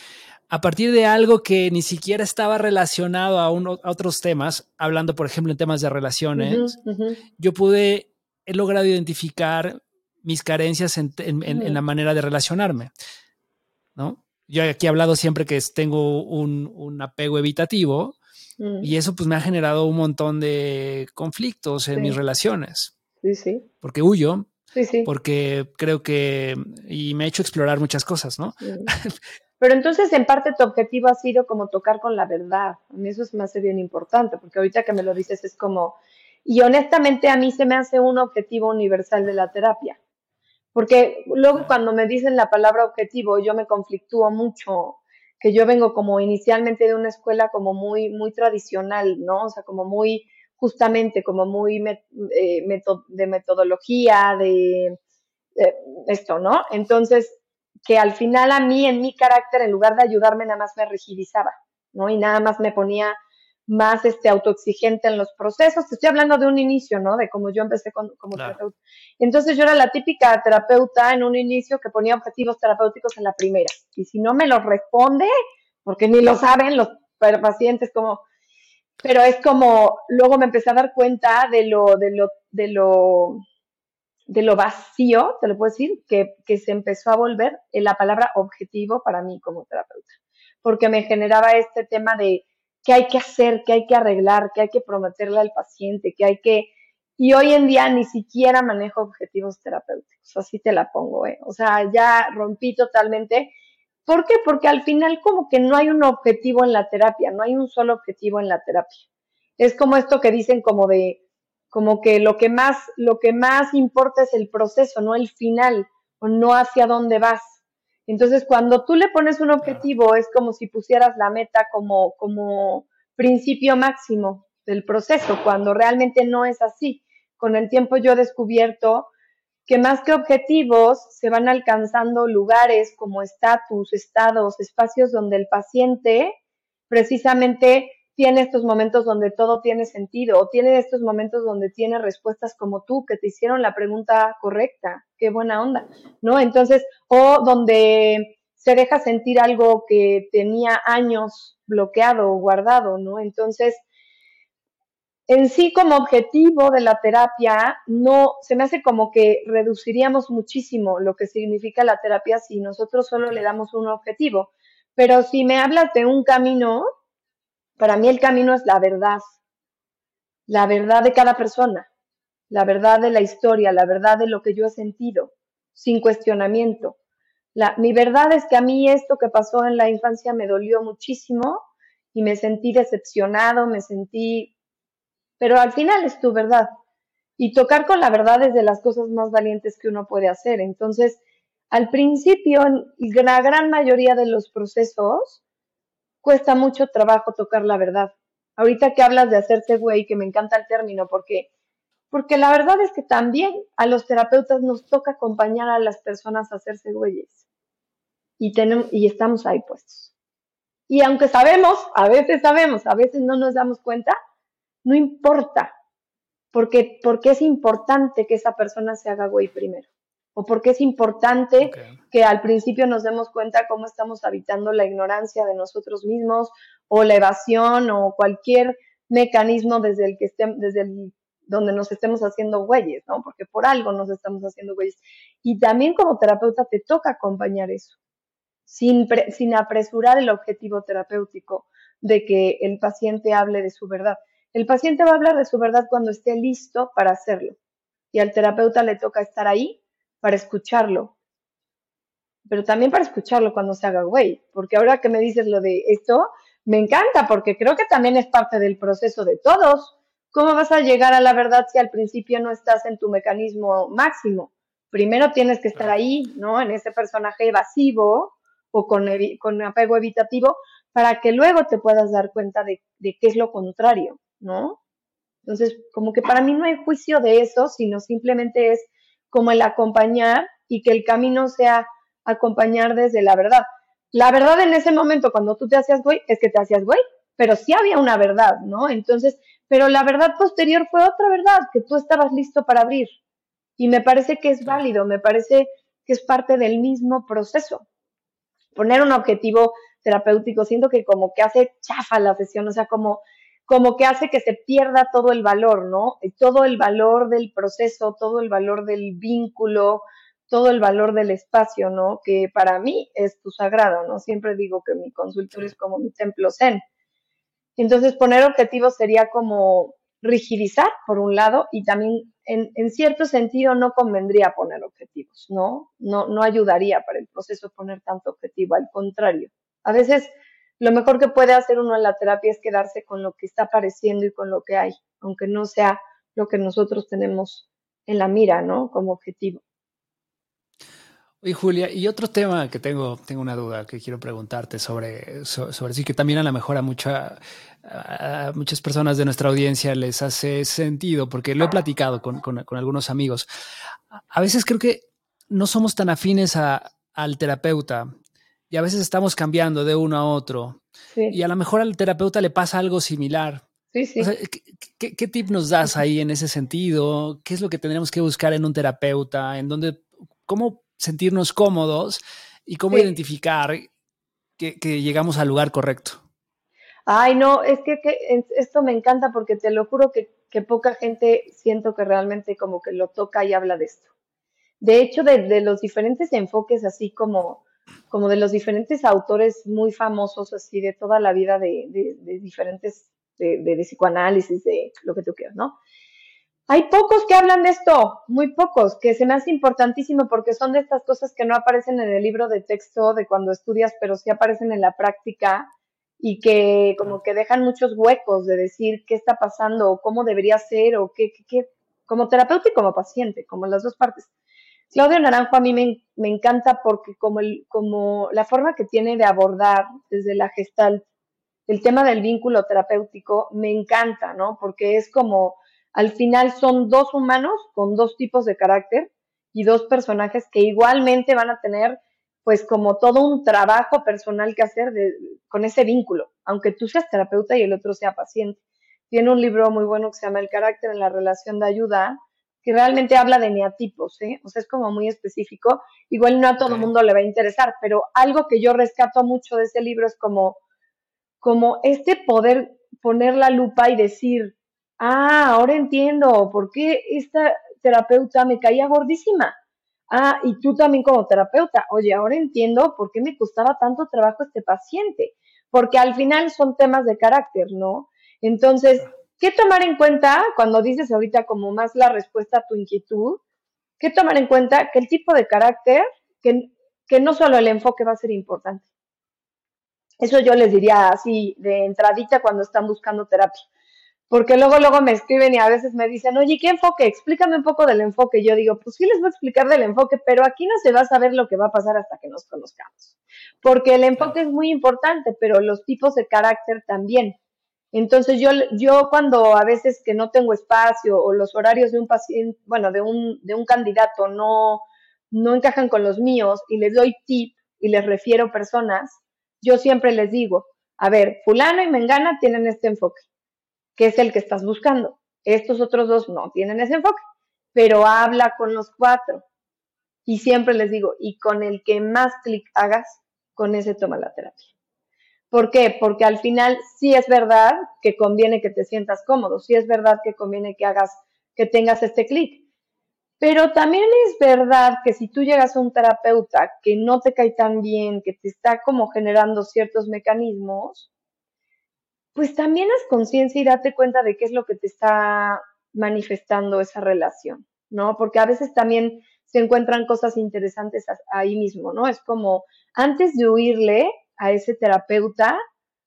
a partir de algo que ni siquiera estaba relacionado a, a otros temas, hablando, por ejemplo, en temas de relaciones, yo pude he logrado identificar mis carencias en, la manera de relacionarme, ¿no? Yo aquí he hablado siempre que tengo un, apego evitativo mm. y eso pues me ha generado un montón de conflictos en mis relaciones. Sí, sí. Porque huyo, sí, sí. porque creo que, y me ha hecho explorar muchas cosas, ¿no? Pero entonces, en parte, tu objetivo ha sido como tocar con la verdad. A mí eso es más bien importante, porque ahorita que me lo dices es como, y honestamente a mí se me hace un objetivo universal de la terapia. Porque luego cuando me dicen la palabra objetivo, yo me conflictúo mucho, que yo vengo como inicialmente de una escuela como muy, muy tradicional, ¿no? O sea, como muy, justamente, como muy eh, de metodología, de, de esto, ¿no? Entonces, que al final a mí, en mi carácter, en lugar de ayudarme, nada más me rigidizaba, ¿no? Y nada más me ponía más este, autoexigente en los procesos. Te estoy hablando de un inicio, ¿no? De cómo yo empecé como terapeuta. Entonces yo era la típica terapeuta en un inicio que ponía objetivos terapéuticos en la primera. Y si no me los responde, porque ni lo saben los pacientes como, Pero es como, luego me empecé a dar cuenta de lo, de lo, de lo, de lo vacío, te lo puedo decir, que, que se empezó a volver en la palabra objetivo para mí como terapeuta. Porque me generaba este tema de qué hay que hacer, qué hay que arreglar, qué hay que prometerle al paciente, qué hay que... Y hoy en día ni siquiera manejo objetivos terapéuticos, así te la pongo, ¿eh? O sea, ya rompí totalmente ¿Por qué? Porque al final como que no hay un objetivo en la terapia, no hay un solo objetivo en la terapia. Es como esto que dicen como de, como que lo que más, lo que más importa es el proceso, no el final, o no hacia dónde vas. Entonces, cuando tú le pones un objetivo, es como si pusieras la meta como, como principio máximo del proceso, cuando realmente no es así. Con el tiempo yo he descubierto que más que objetivos se van alcanzando lugares como estatus, estados, espacios donde el paciente precisamente tiene estos momentos donde todo tiene sentido o tiene estos momentos donde tiene respuestas como tú que te hicieron la pregunta correcta, qué buena onda, ¿no? Entonces, o donde se deja sentir algo que tenía años bloqueado o guardado, ¿no? Entonces, en sí como objetivo de la terapia, no, se me hace como que reduciríamos muchísimo lo que significa la terapia si nosotros solo le damos un objetivo. Pero si me hablas de un camino, para mí el camino es la verdad, la verdad de cada persona, la verdad de la historia, la verdad de lo que yo he sentido, sin cuestionamiento. La, mi verdad es que a mí esto que pasó en la infancia me dolió muchísimo y me sentí decepcionado, me sentí pero al final es tu verdad. Y tocar con la verdad es de las cosas más valientes que uno puede hacer. Entonces, al principio, en la gran mayoría de los procesos, cuesta mucho trabajo tocar la verdad. Ahorita que hablas de hacerse güey, que me encanta el término, porque, porque la verdad es que también a los terapeutas nos toca acompañar a las personas a hacerse güeyes. Y, tenemos, y estamos ahí puestos. Y aunque sabemos, a veces sabemos, a veces no nos damos cuenta, no importa, porque, porque es importante que esa persona se haga güey primero. O porque es importante que al principio nos demos cuenta cómo estamos habitando la ignorancia de nosotros mismos o la evasión o cualquier mecanismo desde el que estemos, desde el donde nos estemos haciendo güeyes, ¿no? Porque por algo nos estamos haciendo güeyes. Y también como terapeuta te toca acompañar eso, sin, sin apresurar el objetivo terapéutico de que el paciente hable de su verdad. El paciente va a hablar de su verdad cuando esté listo para hacerlo y al terapeuta le toca estar ahí para escucharlo, pero también para escucharlo cuando se haga güey, porque ahora que me dices lo de esto, me encanta porque creo que también es parte del proceso de todos. ¿Cómo vas a llegar a la verdad si al principio no estás en tu mecanismo máximo? Primero tienes que estar ahí, ¿no? En ese personaje evasivo o con, con apego evitativo para que luego te puedas dar cuenta de, de qué es lo contrario. ¿no? Entonces, como que para mí no hay juicio de eso, sino simplemente es como el acompañar y que el camino sea acompañar desde la verdad. La verdad en ese momento, cuando tú te hacías güey, es que te hacías güey, pero sí había una verdad, ¿no? Entonces, pero la verdad posterior fue otra verdad, que tú estabas listo para abrir. Y me parece que es válido, me parece que es parte del mismo proceso. Poner un objetivo terapéutico, siento que como que hace chafa la sesión, o sea, como como que hace que se pierda todo el valor, ¿no? Todo el valor del proceso, todo el valor del vínculo, todo el valor del espacio, ¿no? Que para mí es tu sagrado, ¿no? Siempre digo que mi consultorio es como mi templo zen. Entonces, poner objetivos sería como rigidizar, por un lado, y también en, en, cierto sentido no convendría poner objetivos, ¿no? ¿no? No ayudaría para el proceso poner tanto objetivo, al contrario. A veces lo mejor que puede hacer uno en la terapia es quedarse con lo que está apareciendo y con lo que hay, aunque no sea lo que nosotros tenemos en la mira, ¿no? Como objetivo. Oye, Julia, y otro tema que tengo, tengo una duda que quiero preguntarte sobre, sobre, sí, que también a lo mejor a, mucha, a muchas personas de nuestra audiencia les hace sentido, porque lo he platicado con, con, con algunos amigos. A veces creo que no somos tan afines a, al terapeuta y a veces estamos cambiando de uno a otro. Y a lo mejor al terapeuta le pasa algo similar. Sí, sí. ¿qué, tip nos das ahí en ese sentido? ¿Qué es lo que tendremos que buscar en un terapeuta? ¿En dónde, cómo sentirnos cómodos y cómo identificar que, llegamos al lugar correcto? Ay, no, es que, esto me encanta porque te lo juro que, poca gente siento que realmente como que lo toca y habla de esto. De hecho, de, los diferentes enfoques, así como, como de los diferentes autores muy famosos, así de toda la vida de, de diferentes, de, psicoanálisis, de lo que tú quieras, ¿no? Hay pocos que hablan de esto, muy pocos, que se me hace importantísimo porque son de estas cosas que no aparecen en el libro de texto de cuando estudias, pero sí aparecen en la práctica y que como que dejan muchos huecos de decir qué está pasando o cómo debería ser o qué, qué, como terapeuta y como paciente, como las dos partes. Claudio Naranjo a mí me, me encanta porque como, el, como la forma que tiene de abordar desde la gestal el tema del vínculo terapéutico me encanta, ¿no? Porque es como, al final son dos humanos con dos tipos de carácter y dos personajes que igualmente van a tener pues como todo un trabajo personal que hacer con ese vínculo, aunque tú seas terapeuta y el otro sea paciente. Tiene un libro muy bueno que se llama El carácter en la relación de ayuda, que realmente habla de neatipos, ¿eh? o sea, es como muy específico. Igual no a todo el mundo le va a interesar, pero algo que yo rescato mucho de ese libro es como, como este poder poner la lupa y decir, ah, ahora entiendo por qué esta terapeuta me caía gordísima Ah, y tú también como terapeuta, oye, ahora entiendo por qué me costaba tanto trabajo este paciente, porque al final son temas de carácter, ¿no? Entonces, ¿qué tomar en cuenta cuando dices ahorita como más la respuesta a tu inquietud? ¿Qué tomar en cuenta? Que el tipo de carácter, que, que no solo el enfoque va a ser importante. Eso yo les diría así de entradita cuando están buscando terapia porque luego, luego me escriben y a veces me dicen, oye, ¿qué enfoque? Explícame un poco del enfoque. Yo digo, pues sí les voy a explicar del enfoque, pero aquí no se va a saber lo que va a pasar hasta que nos conozcamos. Porque el enfoque es muy importante, pero los tipos de carácter también. Entonces yo, yo cuando a veces que no tengo espacio o los horarios de un paciente, bueno, de un, de un candidato no, no encajan con los míos y les doy tip y les refiero personas, yo siempre les digo, a ver, fulano y mengana tienen este enfoque que es el que estás buscando. Estos otros dos no tienen ese enfoque, pero habla con los cuatro. Y siempre les digo, y con el que más clic hagas, con ese toma la terapia. ¿Por qué? Porque al final sí es verdad que conviene que te sientas cómodo, sí es verdad que conviene que hagas, que tengas este clic. Pero también es verdad que si tú llegas a un terapeuta que no te cae tan bien, que te está como generando ciertos mecanismos, pues también haz conciencia y date cuenta de qué es lo que te está manifestando esa relación, ¿no? Porque a veces también se encuentran cosas interesantes ahí mismo, ¿no? Es como antes de huirle a ese terapeuta,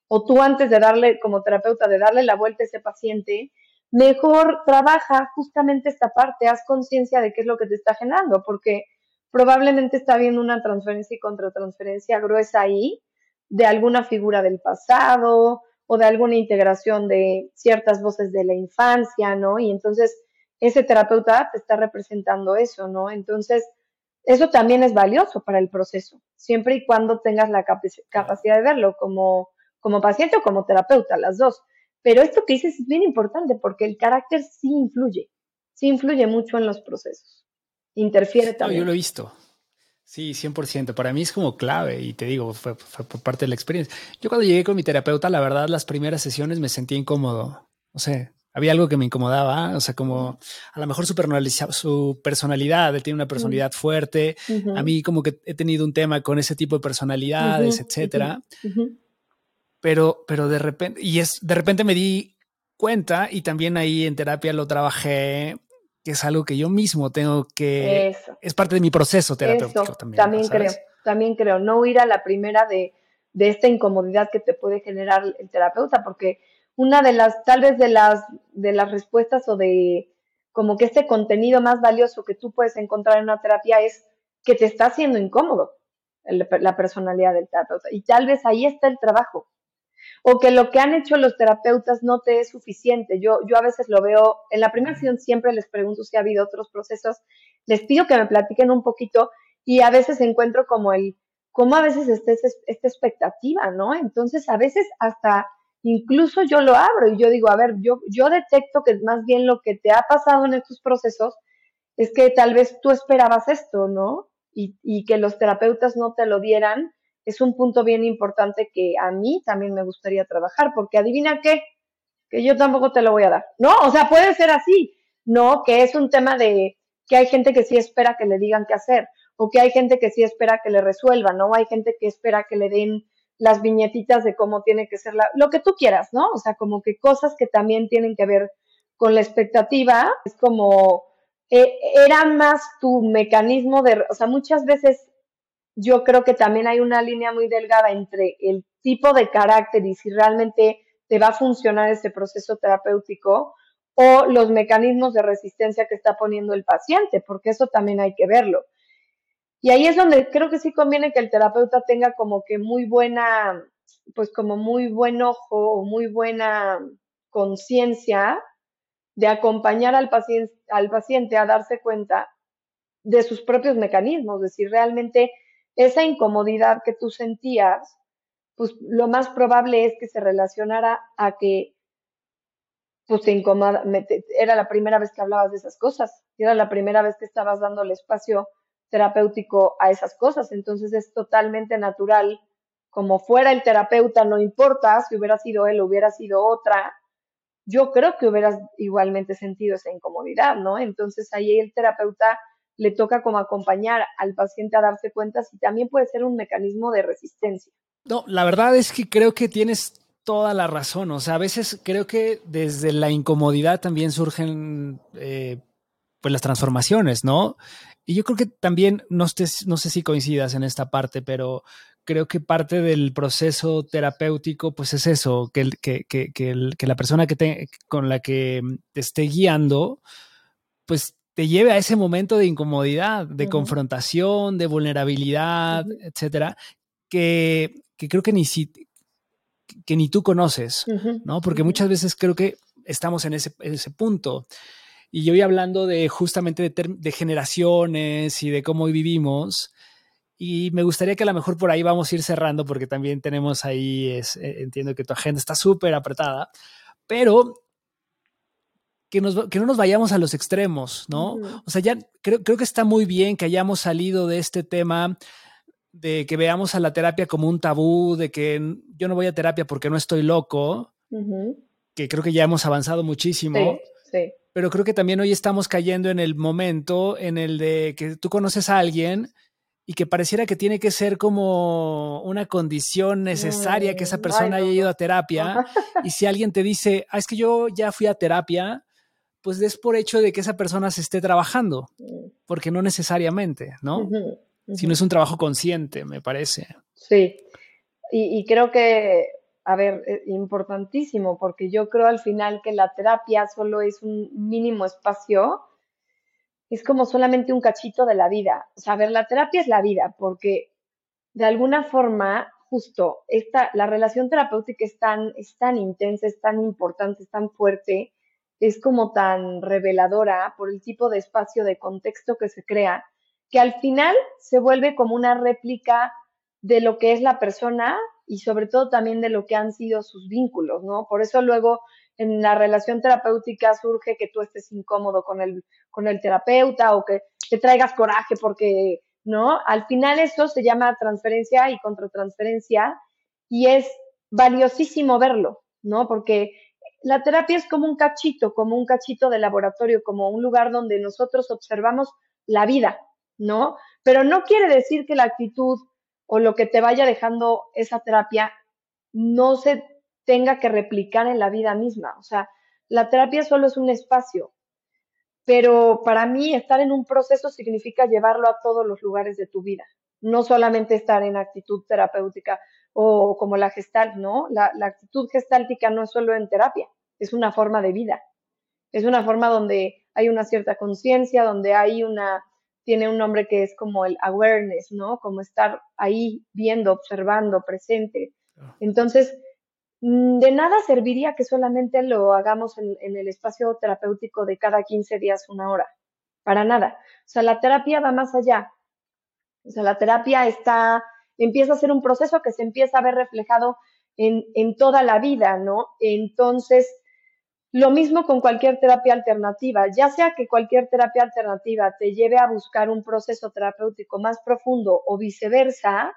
o tú antes de darle, como terapeuta, de darle la vuelta a ese paciente, mejor trabaja justamente esta parte, haz conciencia de qué es lo que te está generando, porque probablemente está habiendo una transferencia y contratransferencia gruesa ahí de alguna figura del pasado, o de alguna integración de ciertas voces de la infancia, ¿no? Y entonces ese terapeuta te está representando eso, ¿no? Entonces, eso también es valioso para el proceso, siempre y cuando tengas la capacidad de verlo como, como paciente o como terapeuta, las dos. Pero esto que dices es bien importante porque el carácter sí influye, sí influye mucho en los procesos. Interfiere también. yo lo he visto. Sí, 100%. Para mí es como clave y te digo, fue, por parte de la experiencia. Yo cuando llegué con mi terapeuta, la verdad, las primeras sesiones me sentía incómodo. O sea, había algo que me incomodaba, o sea, como a lo mejor su, su personalidad, él tiene una personalidad fuerte, a mí como que he tenido un tema con ese tipo de personalidades, etcétera, pero, pero de repente, y es, de repente me di cuenta y también ahí en terapia lo trabajé, que es algo que yo mismo tengo que... Es parte de mi proceso terapéutico también. También creo, también creo, no huir a la primera de, de esta incomodidad que te puede generar el terapeuta, porque una de las, tal vez de las, de las respuestas o de como que este contenido más valioso que tú puedes encontrar en una terapia es que te está haciendo incómodo la personalidad del terapeuta. Y tal vez ahí está el trabajo, o que lo que han hecho los terapeutas no te es suficiente. Yo, yo a veces lo veo, en la primera sesión siempre les pregunto si ha habido otros procesos, les pido que me platiquen un poquito y a veces encuentro como el, cómo a veces esta expectativa, ¿no? Entonces a veces hasta incluso yo lo abro y yo digo, a ver, yo, yo detecto que más bien lo que te ha pasado en estos procesos es que tal vez tú esperabas esto, ¿no? Y, y que los terapeutas no te lo dieran es un punto bien importante que a mí también me gustaría trabajar, porque adivina qué, que yo tampoco te lo voy a dar. No, o sea, puede ser así, no, que es un tema de que hay gente que sí espera que le digan qué hacer, o que hay gente que sí espera que le resuelvan, ¿no? Hay gente que espera que le den las viñetitas de cómo tiene que ser la, lo que tú quieras, ¿no? O sea, como que cosas que también tienen que ver con la expectativa, es como, eh, era más tu mecanismo de, o sea, muchas veces yo creo que también hay una línea muy delgada entre el tipo de carácter y si realmente te va a funcionar ese proceso terapéutico o los mecanismos de resistencia que está poniendo el paciente, porque eso también hay que verlo. Y ahí es donde creo que sí conviene que el terapeuta tenga como que muy buena, pues como muy buen ojo o muy buena conciencia de acompañar al paciente, al paciente a darse cuenta de sus propios mecanismos, de si realmente esa incomodidad que tú sentías, pues lo más probable es que se relacionara a que pues te era la primera vez que hablabas de esas cosas, era la primera vez que estabas dando el espacio terapéutico a esas cosas. Entonces es totalmente natural, como fuera el terapeuta, no importa si hubiera sido él o hubiera sido otra, yo creo que hubieras igualmente sentido esa incomodidad, ¿no? Entonces ahí el terapeuta le toca como acompañar al paciente a darse cuenta si también puede ser un mecanismo de resistencia. No, la verdad es que creo que tienes toda la razón. O sea, a veces creo que desde la incomodidad también surgen eh, pues las transformaciones, ¿no? Y yo creo que también, no, no sé si coincidas en esta parte, pero creo que parte del proceso terapéutico, pues es eso, que, que, que, que la persona que te, con la que te esté guiando, pues te lleve a ese momento de incomodidad, de confrontación, de vulnerabilidad, etcétera, que, creo que ni, si, que ni tú conoces, ¿no? Porque muchas veces creo que estamos en ese, en ese punto. Y yo voy hablando de justamente de, generaciones y de cómo vivimos. Y me gustaría que a lo mejor por ahí vamos a ir cerrando porque también tenemos ahí, es, eh, entiendo que tu agenda está súper apretada, pero que, nos, que, no nos vayamos a los extremos, ¿no? O sea, ya creo, creo que está muy bien que hayamos salido de este tema de que veamos a la terapia como un tabú, de que yo no voy a terapia porque no estoy loco, que creo que ya hemos avanzado muchísimo. Sí, sí pero creo que también hoy estamos cayendo en el momento en el de que tú conoces a alguien y que pareciera que tiene que ser como una condición necesaria que esa mm, persona haya ido a terapia. y si alguien te dice, ah, es que yo ya fui a terapia, pues des por hecho de que esa persona se esté trabajando, porque no necesariamente, ¿no? Sino es un trabajo consciente, me parece. Sí, y creo que a ver, eh, importantísimo, porque yo creo al final que la terapia solo es un mínimo espacio, es como solamente un cachito de la vida. O sea, a ver, la terapia es la vida, porque de alguna forma, justo, esta, la relación terapéutica es tan, es tan intensa, es tan importante, es tan fuerte, es como tan reveladora por el tipo de espacio, de contexto que se crea, que al final se vuelve como una réplica de lo que es la persona y sobre todo también de lo que han sido sus vínculos, ¿no? Por eso luego en la relación terapéutica surge que tú estés incómodo con el, con el terapeuta o que te traigas coraje porque, ¿no? Al final eso se llama transferencia y contratransferencia y es valiosísimo verlo, ¿no? Porque la terapia es como un cachito, como un cachito de laboratorio, como un lugar donde nosotros observamos la vida, ¿no? Pero no quiere decir que la actitud o lo que te vaya dejando esa terapia no se tenga que replicar en la vida misma. O sea, la terapia solo es un espacio, pero para mí estar en un proceso significa llevarlo a todos los lugares de tu vida, no solamente estar en actitud terapéutica o como la gestal, ¿no? La, la actitud gestáltica no es solo en terapia, es una forma de vida, es una forma donde hay una cierta conciencia, donde hay una tiene un nombre que es como el awareness, ¿no? Como estar ahí viendo, observando, presente. Ah. Entonces, mm, de nada serviría que solamente lo hagamos en, el espacio terapéutico de cada 15 días, una hora. Para nada. O sea, la terapia va más allá. O sea, la terapia está, empieza a ser un proceso que se empieza a ver reflejado en, en toda la vida, ¿no? Entonces, lo mismo con cualquier terapia alternativa, ya sea que cualquier terapia alternativa te lleve a buscar un proceso terapéutico más profundo o viceversa,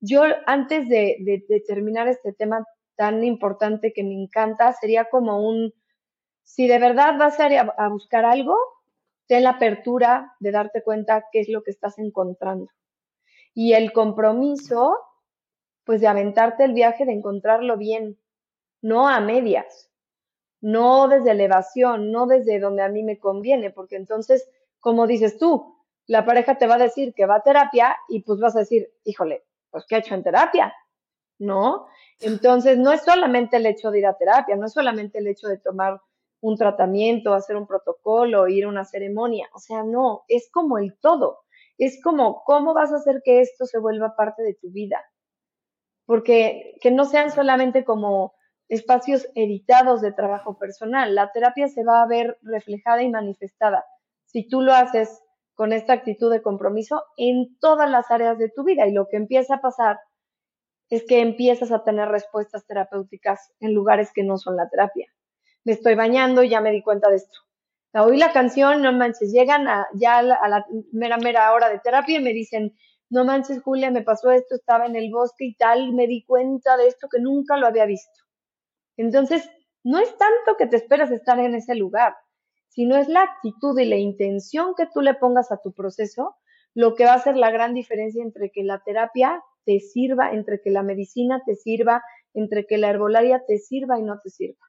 yo antes de, terminar este tema tan importante que me encanta, sería como un, si de verdad vas a, a buscar algo, ten la apertura de darte cuenta qué es lo que estás encontrando. Y el compromiso, pues de aventarte el viaje, de encontrarlo bien, no a medias, no desde elevación, no desde donde a mí me conviene, porque entonces, como dices tú, la pareja te va a decir que va a terapia y pues vas a decir, híjole, pues ¿qué ha hecho en terapia? ¿No? Entonces, no es solamente el hecho de ir a terapia, no es solamente el hecho de tomar un tratamiento, hacer un protocolo, ir a una ceremonia, o sea, no, es como el todo, es como cómo vas a hacer que esto se vuelva parte de tu vida, porque que no sean solamente como espacios editados de trabajo personal, la terapia se va a ver reflejada y manifestada si tú lo haces con esta actitud de compromiso en todas las áreas de tu vida y lo que empieza a pasar es que empiezas a tener respuestas terapéuticas en lugares que no son la terapia. Me estoy bañando y ya me di cuenta de esto. Oí la canción, no manches, llegan a, ya a la, mera, mera hora de terapia y me dicen, no manches, Julia, me pasó esto, estaba en el bosque y tal, me di cuenta de esto que nunca lo había visto. Entonces, no es tanto que te esperas estar en ese lugar, sino es la actitud y la intención que tú le pongas a tu proceso lo que va a hacer la gran diferencia entre que la terapia te sirva, entre que la medicina te sirva, entre que la herbolaria te sirva y no te sirva.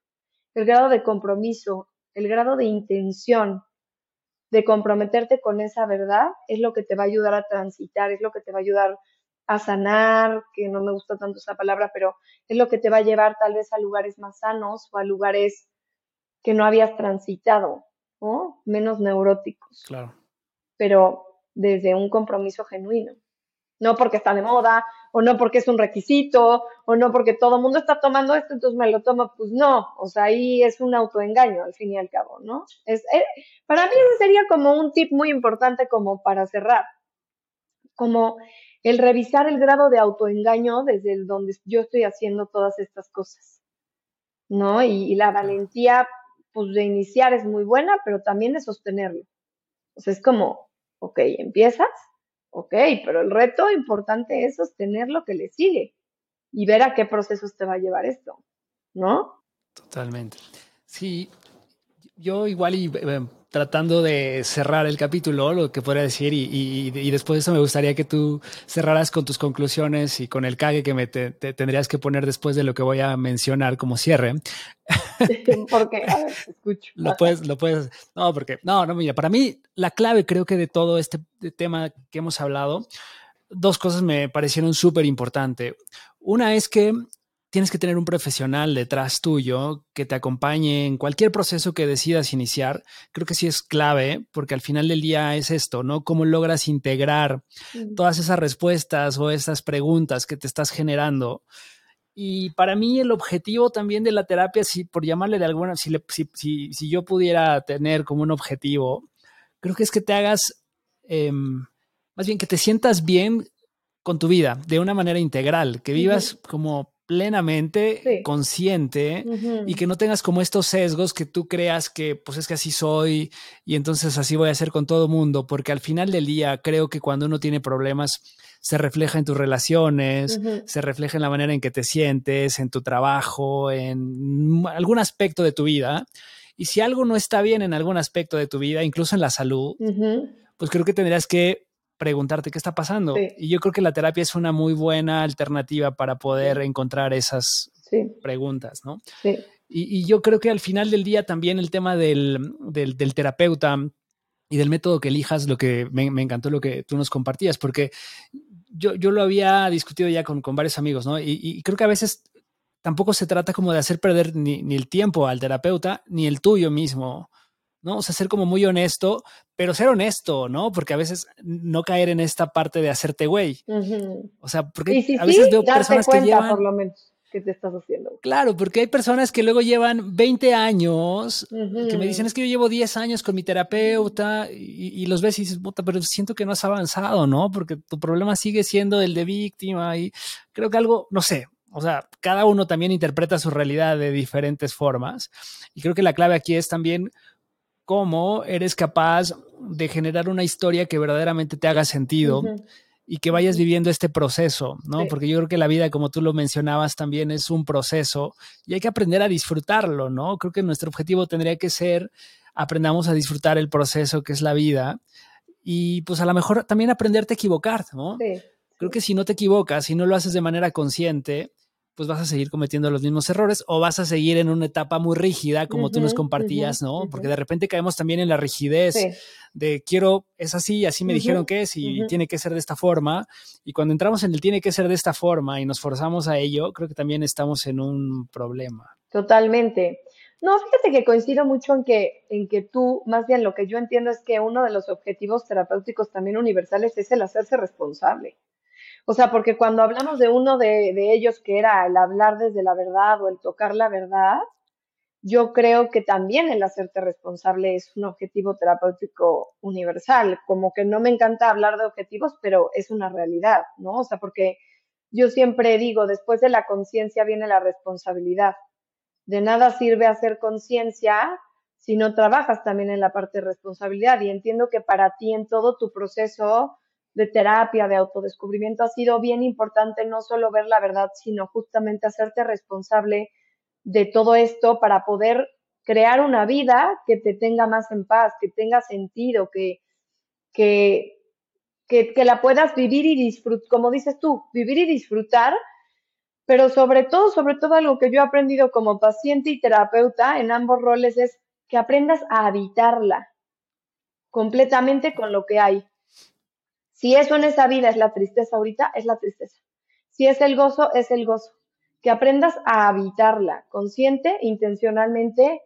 El grado de compromiso, el grado de intención de comprometerte con esa verdad es lo que te va a ayudar a transitar, es lo que te va a ayudar a sanar, que no me gusta tanto esa palabra, pero es lo que te va a llevar tal vez a lugares más sanos o a lugares que no habías transitado. Menos neuróticos. Claro. Pero desde un compromiso genuino. No porque está de moda, o no porque es un requisito, o no porque todo el mundo está tomando esto, entonces me lo tomo. Pues no, o sea, ahí es un autoengaño al fin y al cabo, ¿no? Es, eh, para mí ese sería como un tip muy importante como para cerrar. Como el revisar el grado de autoengaño desde el donde yo estoy haciendo todas estas cosas, ¿no? y la valentía pues de iniciar es muy buena, pero también de sostenerlo. O sea, es como, ok, empiezas, ok, pero el reto importante es sostener lo que le sigue y ver a qué procesos te va a llevar esto, ¿no? Totalmente. Sí, yo igual y eh, tratando de cerrar el capítulo, lo que podría decir, y, después de eso me gustaría que tú cerraras con tus conclusiones y con el cague que me tendrías que poner después de lo que voy a mencionar como cierre. porque, a ver, escucho. Lo puedes, lo puedes, no, porque, no, no, mira, para mí la clave creo que de todo este tema que hemos hablado, dos cosas me parecieron súper importantes. Una es que tienes que tener un profesional detrás tuyo que te acompañe en cualquier proceso que decidas iniciar. Creo que sí es clave porque al final del día es esto, ¿no? Cómo logras integrar todas esas respuestas o esas preguntas que te estás generando. Y para mí el objetivo también de la terapia, si por llamarle de alguna, si, si, si, yo pudiera tener como un objetivo, creo que es que te hagas, em, más bien que te sientas bien con tu vida de una manera integral, que vivas como plenamente consciente y que no tengas como estos sesgos que tú creas que pues es que así soy y entonces así voy a ser con todo mundo, porque al final del día creo que cuando uno tiene problemas se refleja en tus relaciones, se refleja en la manera en que te sientes, en tu trabajo, en algún aspecto de tu vida. Y si algo no está bien en algún aspecto de tu vida, incluso en la salud, pues creo que tendrías que preguntarte qué está pasando. Y yo creo que la terapia es una muy buena alternativa para poder encontrar esas preguntas, ¿no? Sí. Y, yo creo que al final del día también el tema del, del, terapeuta y del método que elijas, lo que me, encantó lo que tú nos compartías, porque yo, yo lo había discutido ya con, con varios amigos, ¿no? Y, y, creo que a veces tampoco se trata como de hacer perder ni, ni el tiempo al terapeuta, ni el tuyo mismo. ¿No? O sea, ser como muy honesto, pero ser honesto, ¿no? Porque a veces no caer en esta parte de hacerte güey. O sea, porque a veces veo personas que llevan... por lo menos que te estás haciendo. Claro, porque hay personas que luego llevan 20 años, que me dicen, es que yo llevo 10 años con mi terapeuta y, los ves y dices, puta, pero siento que no has avanzado, ¿no? Porque tu problema sigue siendo el de víctima y creo que algo, no sé, o sea, cada uno también interpreta su realidad de diferentes formas y creo que la clave aquí es también cómo eres capaz de generar una historia que verdaderamente te haga sentido y que vayas viviendo este proceso, ¿no? Porque yo creo que la vida, como tú lo mencionabas, también es un proceso y hay que aprender a disfrutarlo, ¿no? Creo que nuestro objetivo tendría que ser aprendamos a disfrutar el proceso que es la vida y pues a lo mejor también aprenderte a equivocar, ¿no? Sí. Creo que si no te equivocas, si no lo haces de manera consciente, pues vas a seguir cometiendo los mismos errores o vas a seguir en una etapa muy rígida como tú nos compartías, ¿no? Porque de repente caemos también en la rigidez de quiero, es así, así me dijeron que es y tiene que ser de esta forma. Y cuando entramos en el tiene que ser de esta forma y nos forzamos a ello, creo que también estamos en un problema. Totalmente. No, fíjate que coincido mucho en que, en que tú, más bien lo que yo entiendo es que uno de los objetivos terapéuticos también universales es el hacerse responsable. O sea, porque cuando hablamos de uno de, ellos que era el hablar desde la verdad o el tocar la verdad, yo creo que también el hacerte responsable es un objetivo terapéutico universal. Como que no me encanta hablar de objetivos, pero es una realidad, ¿no? O sea, porque yo siempre digo, después de la conciencia viene la responsabilidad. De nada sirve hacer conciencia si no trabajas también en la parte de responsabilidad. Y entiendo que para ti en todo tu proceso de terapia, de autodescubrimiento, ha sido bien importante no solo ver la verdad, sino justamente hacerte responsable de todo esto para poder crear una vida que te tenga más en paz, que tenga sentido, que, que, que, que la puedas vivir y disfrutar, como dices tú, vivir y disfrutar, pero sobre todo, sobre todo algo que yo he aprendido como paciente y terapeuta en ambos roles es que aprendas a habitarla completamente con lo que hay. Si eso en esa vida es la tristeza ahorita, es la tristeza. Si es el gozo, es el gozo. Que aprendas a habitarla, consciente, intencionalmente,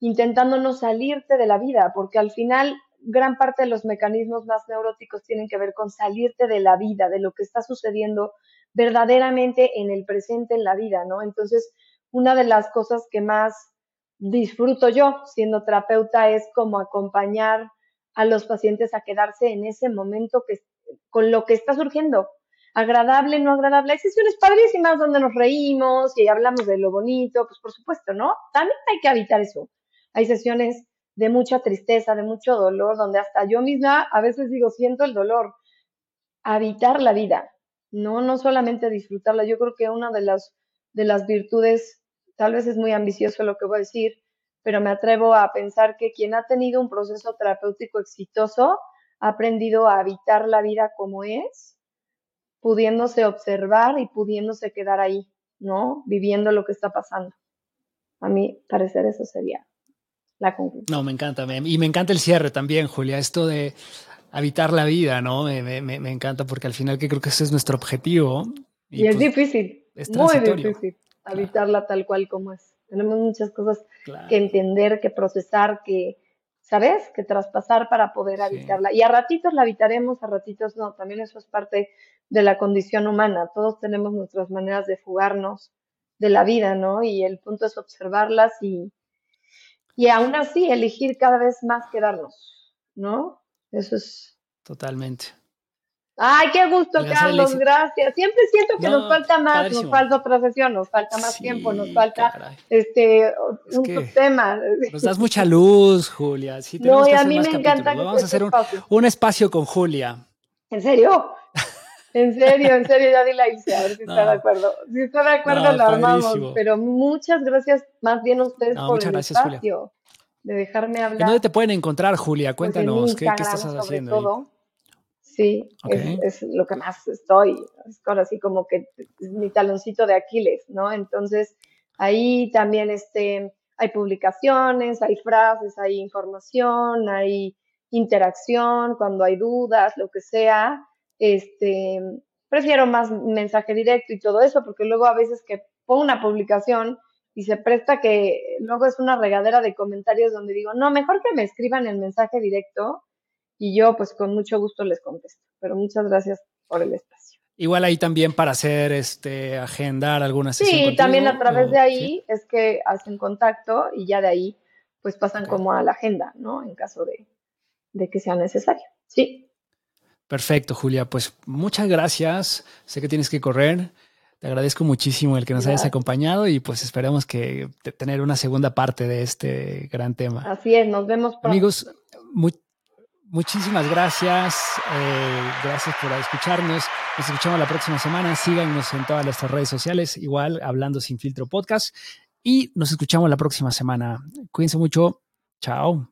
intentando no salirte de la vida, porque al final gran parte de los mecanismos más neuróticos tienen que ver con salirte de la vida, de lo que está sucediendo verdaderamente en el presente, en la vida, ¿no? Entonces, una de las cosas que más disfruto yo siendo terapeuta es como acompañar a los pacientes a quedarse en ese momento que con lo que está surgiendo. Agradable, no agradable. Hay sesiones padrísimas donde nos reímos y hablamos de lo bonito, pues por supuesto, ¿no? También hay que evitar eso. Hay sesiones de mucha tristeza, de mucho dolor, donde hasta yo misma a veces digo, siento el dolor. Habitar la vida, no, no solamente disfrutarla. Yo creo que una de las, de las virtudes, tal vez es muy ambicioso lo que voy a decir, pero me atrevo a pensar que quien ha tenido un proceso terapéutico exitoso ha aprendido a habitar la vida como es, pudiéndose observar y pudiéndose quedar ahí, ¿no? Viviendo lo que está pasando. A mí parecer eso sería la conclusión. No, me encanta. y me encanta el cierre también, Julia. Esto de habitar la vida, ¿no? Me, encanta porque al final que creo que ese es nuestro objetivo. Y, es pues, difícil, muy difícil, habitarla tal cual como es. Tenemos muchas cosas que entender, que procesar, que, ¿sabes? Que traspasar para poder habitarla. Y a ratitos la habitaremos, a ratitos no. También eso es parte de la condición humana. Todos tenemos nuestras maneras de fugarnos de la vida, ¿no? Y el punto es observarlas y, y aún así elegir cada vez más quedarnos, ¿no? Eso es. Totalmente. Ay, qué gusto, Carlos, gracias. Siempre siento que nos falta más, nos falta otra sesión, nos falta más tiempo, nos falta este un tema. Nos das mucha luz, Julia. no, y a mí me encanta. Vamos a hacer un, espacio con Julia. ¿En serio? En serio, en serio, ya di la hice, a ver si está de acuerdo. Si está de acuerdo, lo armamos. Pero muchas gracias más bien a ustedes por el espacio de dejarme hablar. ¿Dónde te pueden encontrar, Julia? Pues Cuéntanos, ¿qué, ¿qué, estás haciendo? Todo. Sí, es, lo que más estoy, es así como que es mi taloncito de Aquiles, ¿no? Entonces, ahí también este, hay publicaciones, hay frases, hay información, hay interacción, cuando hay dudas, lo que sea. Este, prefiero más mensaje directo y todo eso, porque luego a veces que pongo una publicación y se presta que luego es una regadera de comentarios donde digo, no, mejor que me escriban el mensaje directo y yo pues con mucho gusto les contesto. Pero muchas gracias por el espacio. Igual ahí también para hacer, este, agendar algunas Sí, también a través de ahí es que hacen contacto y ya de ahí pues pasan como a la agenda, ¿no? En caso de, de que sea necesario. Sí. Perfecto, Julia. Pues muchas gracias. Sé que tienes que correr. Te agradezco muchísimo el que nos hayas acompañado y pues esperemos que tener una segunda parte de este gran tema. Así es, nos vemos pronto. Amigos, muy, muchísimas gracias. Eh, gracias por escucharnos. Nos escuchamos la próxima semana. Síganos en todas nuestras redes sociales, igual Hablando Sin Filtro Podcast. Y nos escuchamos la próxima semana. Cuídense mucho. Chao.